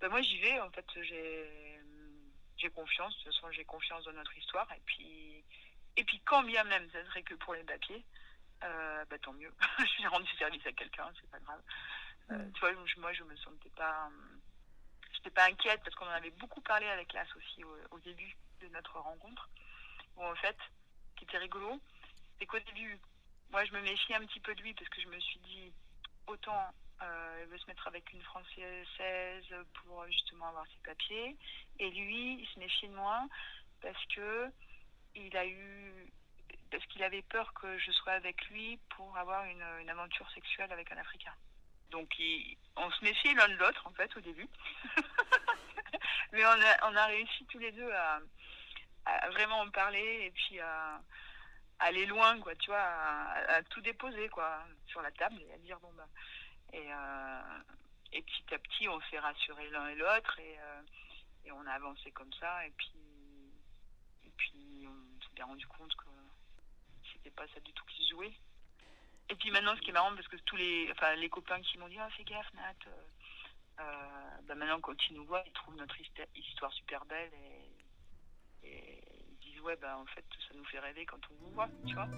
bah, moi j'y vais. En fait, j'ai j'ai confiance. De toute façon, j'ai confiance dans notre histoire. Et puis et puis quand bien même, ça serait que pour les papiers. bah tant mieux. je vais rendre service à quelqu'un, c'est pas grave. Mm. tu vois, moi je me sentais pas j'étais pas inquiète parce qu'on en avait beaucoup parlé avec l'AS aussi au, début de notre rencontre. Où en fait, ce qui était rigolo, c'est qu'au début, moi je me méfie un petit peu de lui parce que je me suis dit, autant euh, il veut se mettre avec une Française pour justement avoir ses papiers. Et lui, il se méfiait de moi parce que il a eu parce qu'il avait peur que je sois avec lui pour avoir une, une aventure sexuelle avec un Africain. Donc on se méfiait l'un de l'autre en fait au début. Mais on a, on a réussi tous les deux à, vraiment en parler et puis à, aller loin, quoi, tu vois, à, tout déposer quoi, sur la table et à dire bon bah. Et, euh, et petit à petit on s'est rassuré l'un et l'autre et, euh, et, on a avancé comme ça et puis, puis on s'est bien rendu compte que c'était pas ça du tout qui jouait. Et puis maintenant, ce qui est marrant, parce que tous les, enfin, les copains qui m'ont dit Ah, fais gaffe, Nat, euh, euh bah maintenant, quand ils nous voient, ils trouvent notre histoire super belle et, et ils disent Ouais, bah en fait, ça nous fait rêver quand on vous voit, tu vois.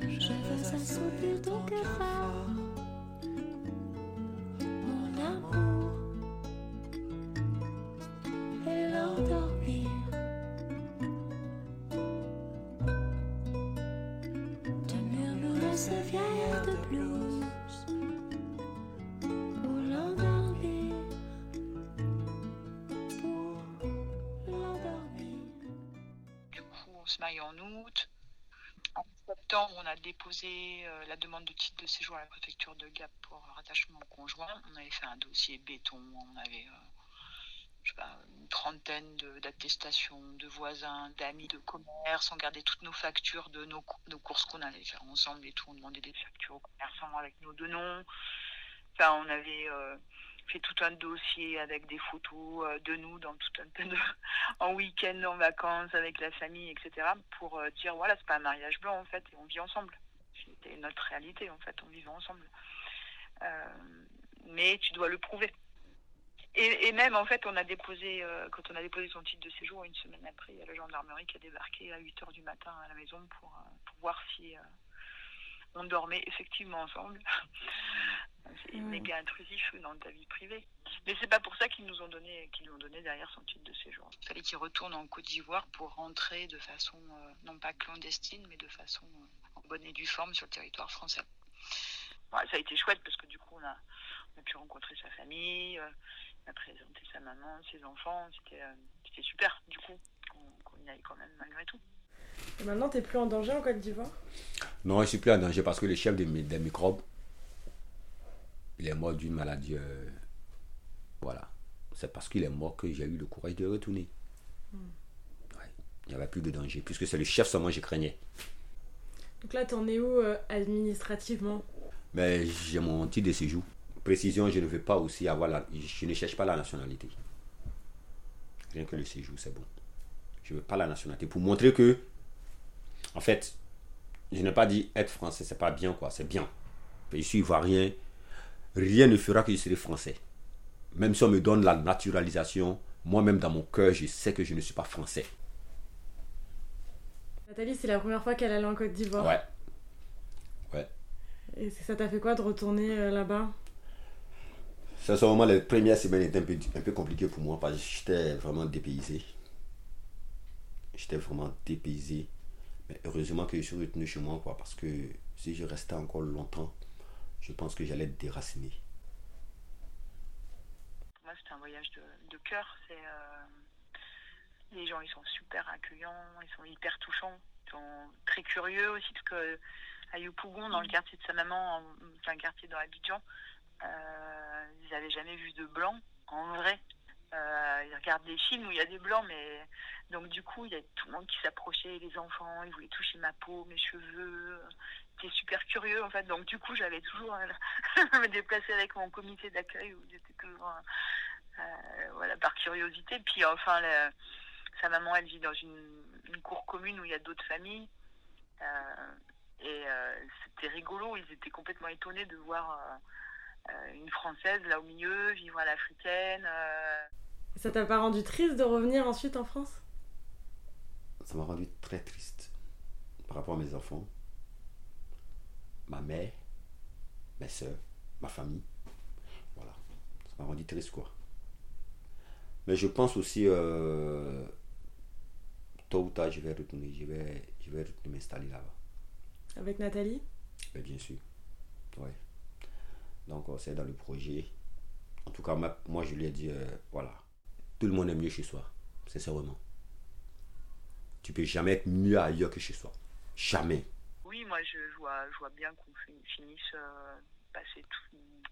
Je veux amour, Du coup, on se marie en août. En septembre, on a déposé euh, la demande de titre de séjour à la préfecture de Gap pour rattachement au conjoint. On avait fait un dossier béton, on avait une trentaine d'attestations de, voisins, d'amis de commerce. On gardait toutes nos factures de nos, courses qu'on allait faire ensemble et tout. On demandait des factures aux commerçants avec nos deux noms. On avait euh, fait tout un dossier avec des photos euh, de nous dans tout un peu de, en week-end, en vacances, avec la famille, etc. pour euh, dire voilà, c'est pas un mariage blanc en fait, et on vit ensemble. C'était notre réalité en fait, on vivait ensemble. mais tu dois le prouver. Et, même, en fait, on a déposé, euh, quand on a déposé son titre de séjour, une semaine après, il y a la gendarmerie qui a débarqué à 8 h du matin à la maison pour, euh, voir si euh, on dormait effectivement ensemble. C'est méga intrusif dans ta vie privée. Mais c'est pas pour ça qu'ils nous ont donné, qu'ils nous ont donné derrière son titre de séjour. Il fallait qu'il retourne en Côte d'Ivoire pour rentrer de façon euh, non pas clandestine, mais de façon euh, en bonne et due forme sur le territoire français. ça a été chouette parce que du coup on a, on a pu rencontrer sa famille, euh, il a présenté sa maman, ses enfants. C'était, c'était super du coup qu'on, y aille quand même malgré tout. Et maintenant, t'es plus en danger en Côte d'Ivoire? Non, je suis plus en danger parce que le chef des, des microbes, il est mort d'une maladie voilà. C'est parce qu'il est mort que j'ai eu le courage de retourner. Hmm. Il n'y avait plus de danger, puisque c'est le chef seulement que je craignais. Donc là, t'en es où euh, administrativement? Mais j'ai mon titre de séjour. Précision, je ne veux pas aussi avoir la... Je ne cherche pas la nationalité. Rien que le séjour, c'est bon. Je ne veux pas la nationalité. Pour montrer que, en fait, je n'ai pas dit être français, c'est pas bien, quoi. C'est bien. Je suis ivoirien. Rien ne fera que je serai français même si on me donne la naturalisation, moi-même dans mon cœur, je sais que je ne suis pas français. Nathalie, c'est la première fois qu'elle allait en Côte d'Ivoire. Ouais. Ouais. Et ça t'a fait quoi de retourner euh, là-bas? Sincèrement, les premières semaines étaient un peu, un peu compliquées pour moi parce que j'étais vraiment dépaysé. J'étais vraiment dépaysé. Mais heureusement que je suis retenu chez moi, quoi, parce que si je restais encore longtemps, je pense que j'allais être déraciné c'est un voyage de, cœur. Euh, les gens, ils sont super accueillants, ils sont hyper touchants, ils sont très curieux aussi parce que à Yopougon, dans le quartier de sa maman, enfin un quartier dans Abidjan, ils n'avaient jamais vu de blanc en vrai. Euh, ils regardent des films où il y a des blancs, mais donc du coup, il y a tout le monde qui s'approchait, les enfants, ils voulaient toucher ma peau, mes cheveux. C'était super curieux en fait. Donc du coup, j'avais toujours me déplacer avec mon comité d'accueil où j'étais toujours euh, voilà, par curiosité. Puis enfin, sa maman, elle vit dans une, cour commune où il y a d'autres familles. Euh, et euh, c'était rigolo, ils étaient complètement étonnés de voir une Française là au milieu, vivre à l'africaine. Ça t'a pas rendu triste de revenir ensuite en France? Ça m'a rendu très triste par rapport à mes enfants, ma mère, mes soeurs, ma famille. Voilà, ça m'a rendu triste quoi. Mais je pense aussi, euh, tôt ou tard, je vais retourner, je vais, je vais retourner m'installer là-bas. Avec Nathalie? Mais Bien sûr. Ouais. Donc, c'est dans le projet. En tout cas, moi, je lui ai dit, euh, voilà, tout le monde est mieux chez soi, sincèrement. Tu peux jamais être mieux ailleurs que chez soi. Jamais. Oui, moi, je vois, je vois bien qu'on finisse euh, passer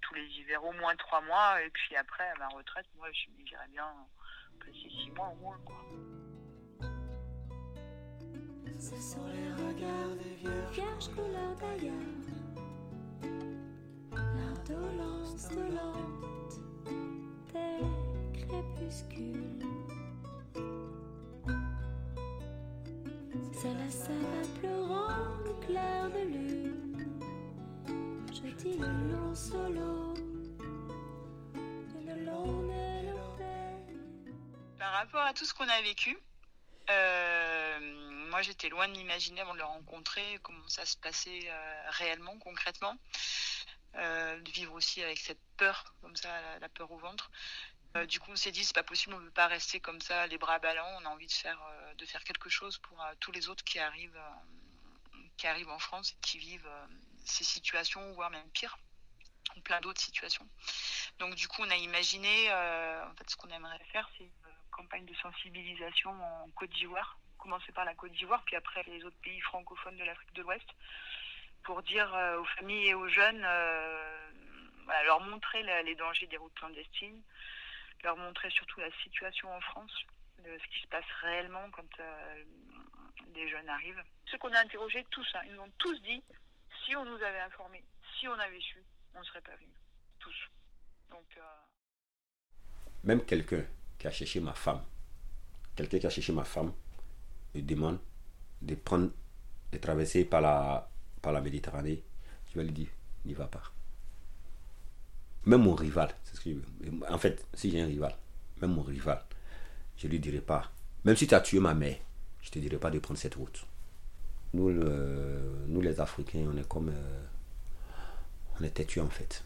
tous les hivers au moins trois mois. Et puis après, à ma retraite, moi, je me dirais bien passer six mois au moins. Quoi. Ce sont les regards des vierges, couleur d'ailleurs. L'indolence dolente des crépuscules. C'est la simple le clair de lune par rapport à tout ce qu'on a vécu, euh, moi j'étais loin de m'imaginer avant de le rencontrer, comment ça se passait euh, réellement, concrètement. Euh, de vivre aussi avec cette peur, comme ça, la, peur au ventre. du coup, on s'est dit, c'est pas possible, on ne peut pas rester comme ça, les bras ballants. On a envie de faire, de faire quelque chose pour tous les autres qui arrivent, qui arrivent en France et qui vivent ces situations, voire même pire, ou plein d'autres situations. Donc du coup, on a imaginé, euh, en fait, ce qu'on aimerait faire, c'est une campagne de sensibilisation en Côte d'Ivoire, commencer par la Côte d'Ivoire, puis après les autres pays francophones de l'Afrique de l'Ouest, pour dire euh, aux familles et aux jeunes, euh, leur montrer les dangers des routes clandestines, leur montrer surtout la situation en France, ce qui se passe réellement quand des jeunes arrivent. Ceux qu'on a interrogés, tous, hein, ils nous ont tous dit si on nous avait informé, si on avait su, on ne serait pas venus. Tous. Donc. Euh, Même quelqu'un qui a cherché ma femme, quelqu'un qui a cherché ma femme, me demande de prendre, de traverser par la, par la Méditerranée. Je vais lui dire, n'y va pas. Même mon rival, c'est ce que je En fait, si j'ai un rival, même mon rival, je lui dirai pas. Même si tu as tué ma mère, je te dirai pas de prendre cette route. Nous, nous les Africains, on est comme. Euh, on est têtus en fait.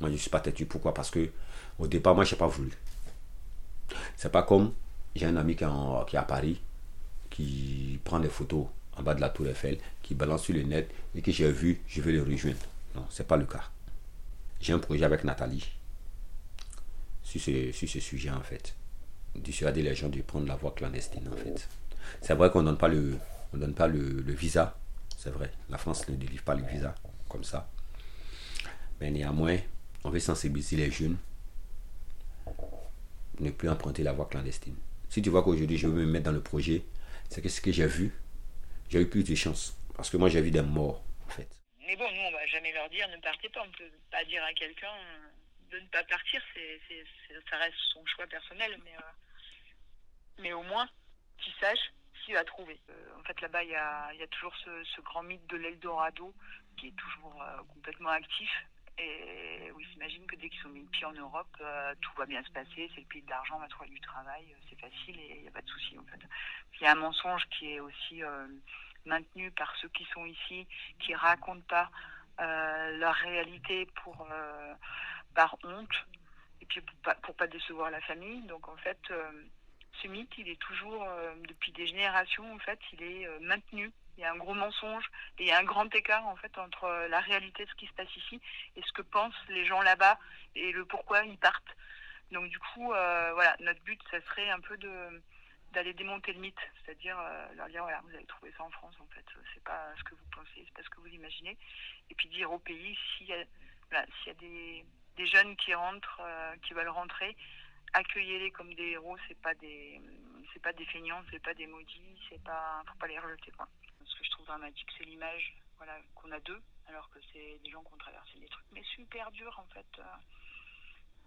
Moi, je ne suis pas têtu. Pourquoi? Parce que au départ, moi, je n'ai pas voulu. C'est pas comme j'ai un ami qui est à Paris, qui prend des photos en bas de la tour Eiffel, qui balance sur le net et que j'ai vu, je vais le rejoindre. Non, c'est pas le cas. J'ai un projet avec Nathalie sur ce, sur ce sujet en fait. Dissuader les gens de prendre la voie clandestine en fait. C'est vrai qu'on ne donne pas le, on donne pas le, le visa, c'est vrai. La France ne délivre pas le visa comme ça. Mais néanmoins, on veut sensibiliser les jeunes ne plus emprunter la voie clandestine. Si tu vois qu'aujourd'hui je veux me mettre dans le projet, c'est que ce que j'ai vu, j'ai eu plus de chance. Parce que moi j'ai vu des morts, en fait. Mais bon, nous, on va jamais leur dire ne partez pas. On ne peut pas dire à quelqu'un de ne pas partir. C'est, ça reste son choix personnel. Mais, euh, mais au moins, qu'il sache s'il va trouver. Euh, en fait, là-bas, il y a, y a, toujours ce, grand mythe de l'Eldorado qui est toujours euh, complètement actif. Et oui, s'imagine que dès qu'ils sont mis le pied en Europe, euh, tout va bien se passer, c'est le pays de l'argent, on va trouver du travail, euh, c'est facile et il n'y a pas de souci en fait. Il y a un mensonge qui est aussi euh, maintenu par ceux qui sont ici, qui racontent pas leur réalité pour par honte et puis pour pas, pour pas décevoir la famille. Donc en fait, ce mythe, il est toujours depuis des générations en fait, il est maintenu il y a un gros mensonge et il y a un grand écart en fait entre la réalité de ce qui se passe ici et ce que pensent les gens là-bas et le pourquoi ils partent. Donc du coup, euh, voilà, notre but, ça serait un peu de d'aller démonter le mythe, c'est-à-dire euh, leur dire voilà, vous allez trouver ça en France en fait, c'est pas ce que vous pensez, c'est pas ce que vous imaginez, et puis dire au pays s'il y a, s'il y a des, des jeunes qui rentrent, euh, qui veulent rentrer, accueillez-les comme des héros, c'est pas des c'est pas des feignants, c'est pas des maudits, c'est pas faut pas les rejeter quoi ce que je trouve dramatique, c'est l'image voilà, qu'on a d'eux, alors que c'est des gens qui ont traversé des trucs, mais super durs en fait, euh,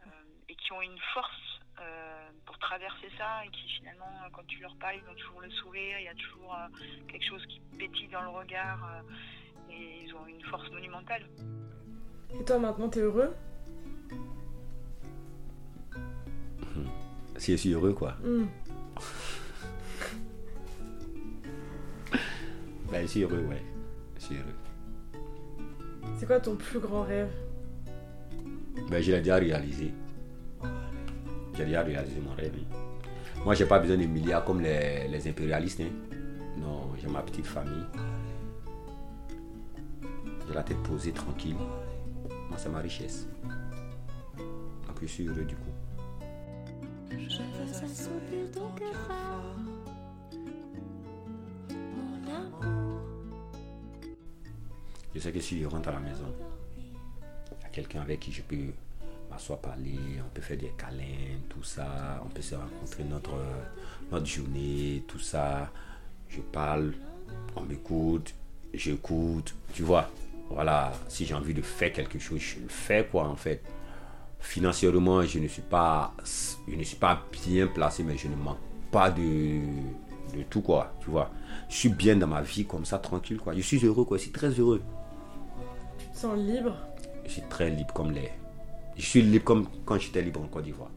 euh, et qui ont une force euh, pour traverser ça, et qui finalement, quand tu leur parles, ils ont toujours le sourire, il y a toujours quelque chose qui pétille dans le regard, et ils ont une force monumentale. Et toi maintenant, t'es heureux? Si je suis heureux, quoi. Mm. Ben, je suis heureux, ouais. Je suis heureux. C'est quoi ton plus grand rêve? Ben, je l'ai déjà réalisé. J'ai déjà réalisé mon rêve. hein. Moi, j'ai pas besoin de milliards comme les, les impérialistes. hein. Non, j'ai ma petite famille. J'ai la tête posée, tranquille. Moi, c'est ma richesse. Donc, je suis heureux du coup. Je veux assoupir ton cœur que si je rentre à la maison, il y a quelqu'un avec qui je peux m'asseoir, parler, on peut faire des câlins, tout ça, on peut se rencontrer notre, notre journée, tout ça. Je parle, on m'écoute, j'écoute, tu vois. Voilà, si j'ai envie de faire quelque chose, je le fais quoi en fait. Financièrement, je ne suis pas, je ne suis pas bien placé, mais je ne manque pas de, de tout quoi, tu vois. Je suis bien dans ma vie comme ça, tranquille quoi. Je suis heureux quoi, je suis très heureux. Te sens libre Je suis très libre comme l'air. Je suis libre comme quand j'étais libre en Côte d'Ivoire.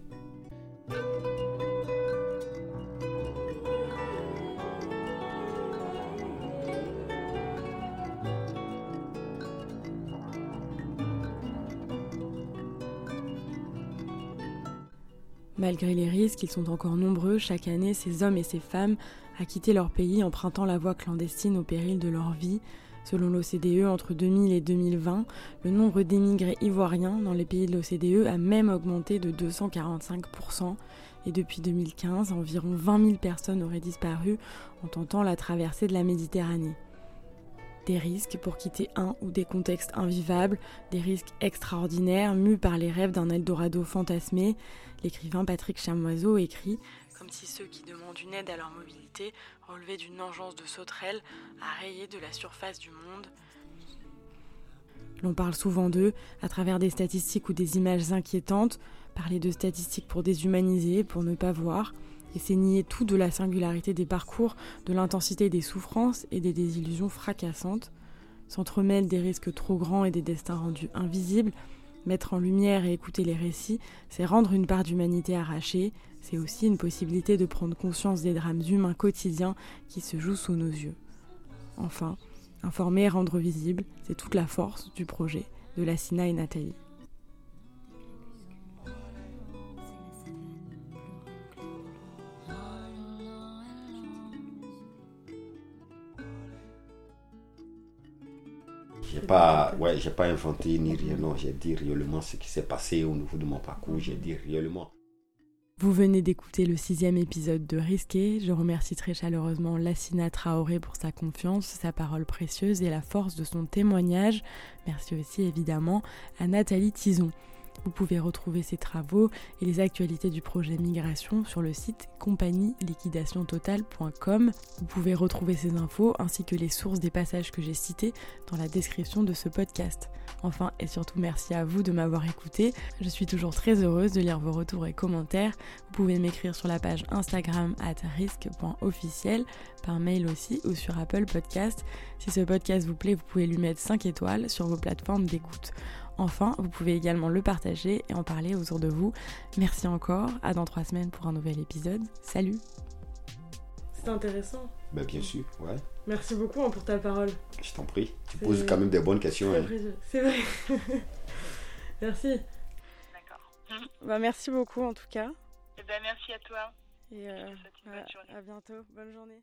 Malgré les risques, ils sont encore nombreux chaque année, ces hommes et ces femmes, à quitter leur pays empruntant la voie clandestine au péril de leur vie. Selon l'OCDE, entre 2000 et 2020, le nombre d'émigrés ivoiriens dans les pays de l'OCDE a même augmenté de 245%. Et depuis 2015, environ 20 000 personnes auraient disparu en tentant la traversée de la Méditerranée. Des risques pour quitter un ou des contextes invivables, des risques extraordinaires mus par les rêves d'un Eldorado fantasmé. L'écrivain Patrick Chamoiseau écrit si ceux qui demandent une aide à leur mobilité relevaient d'une engeance de sauterelles à de la surface du monde. L'on parle souvent d'eux à travers des statistiques ou des images inquiétantes, parler de statistiques pour déshumaniser, pour ne pas voir, et c'est nier tout de la singularité des parcours, de l'intensité des souffrances et des désillusions fracassantes. S'entremêlent des risques trop grands et des destins rendus invisibles. Mettre en lumière et écouter les récits, c'est rendre une part d'humanité arrachée, c'est aussi une possibilité de prendre conscience des drames humains quotidiens qui se jouent sous nos yeux. Enfin, informer et rendre visible, c'est toute la force du projet de Lassina et Nathalie. pas ouais j'ai pas inventé ni rien non j'ai dit réellement ce qui s'est passé au niveau de mon parcours j'ai dit réellement vous venez d'écouter le sixième épisode de Risqué. Je remercie très chaleureusement Lassina Traoré pour sa confiance, sa parole précieuse et la force de son témoignage. Merci aussi évidemment à Nathalie Tison. Vous pouvez retrouver ces travaux et les actualités du projet Migration sur le site compagnieliquidationtotale.com. Vous pouvez retrouver ces infos ainsi que les sources des passages que j'ai cités dans la description de ce podcast. Enfin et surtout merci à vous de m'avoir écouté. Je suis toujours très heureuse de lire vos retours et commentaires. Vous pouvez m'écrire sur la page Instagram at risque.officiel, par mail aussi ou sur Apple Podcast. Si ce podcast vous plaît, vous pouvez lui mettre 5 étoiles sur vos plateformes d'écoute. Enfin, vous pouvez également le partager et en parler autour de vous. Merci encore, à dans trois semaines pour un nouvel épisode. Salut C'est intéressant. Ben, bien sûr, ouais. Merci beaucoup hein, pour ta parole. Je t'en prie. Tu poses quand même des bonnes questions. Hein. C'est vrai. merci. D'accord. Bah, merci beaucoup en tout cas. Eh ben, merci à toi. Et, euh, à, à bientôt. Bonne journée.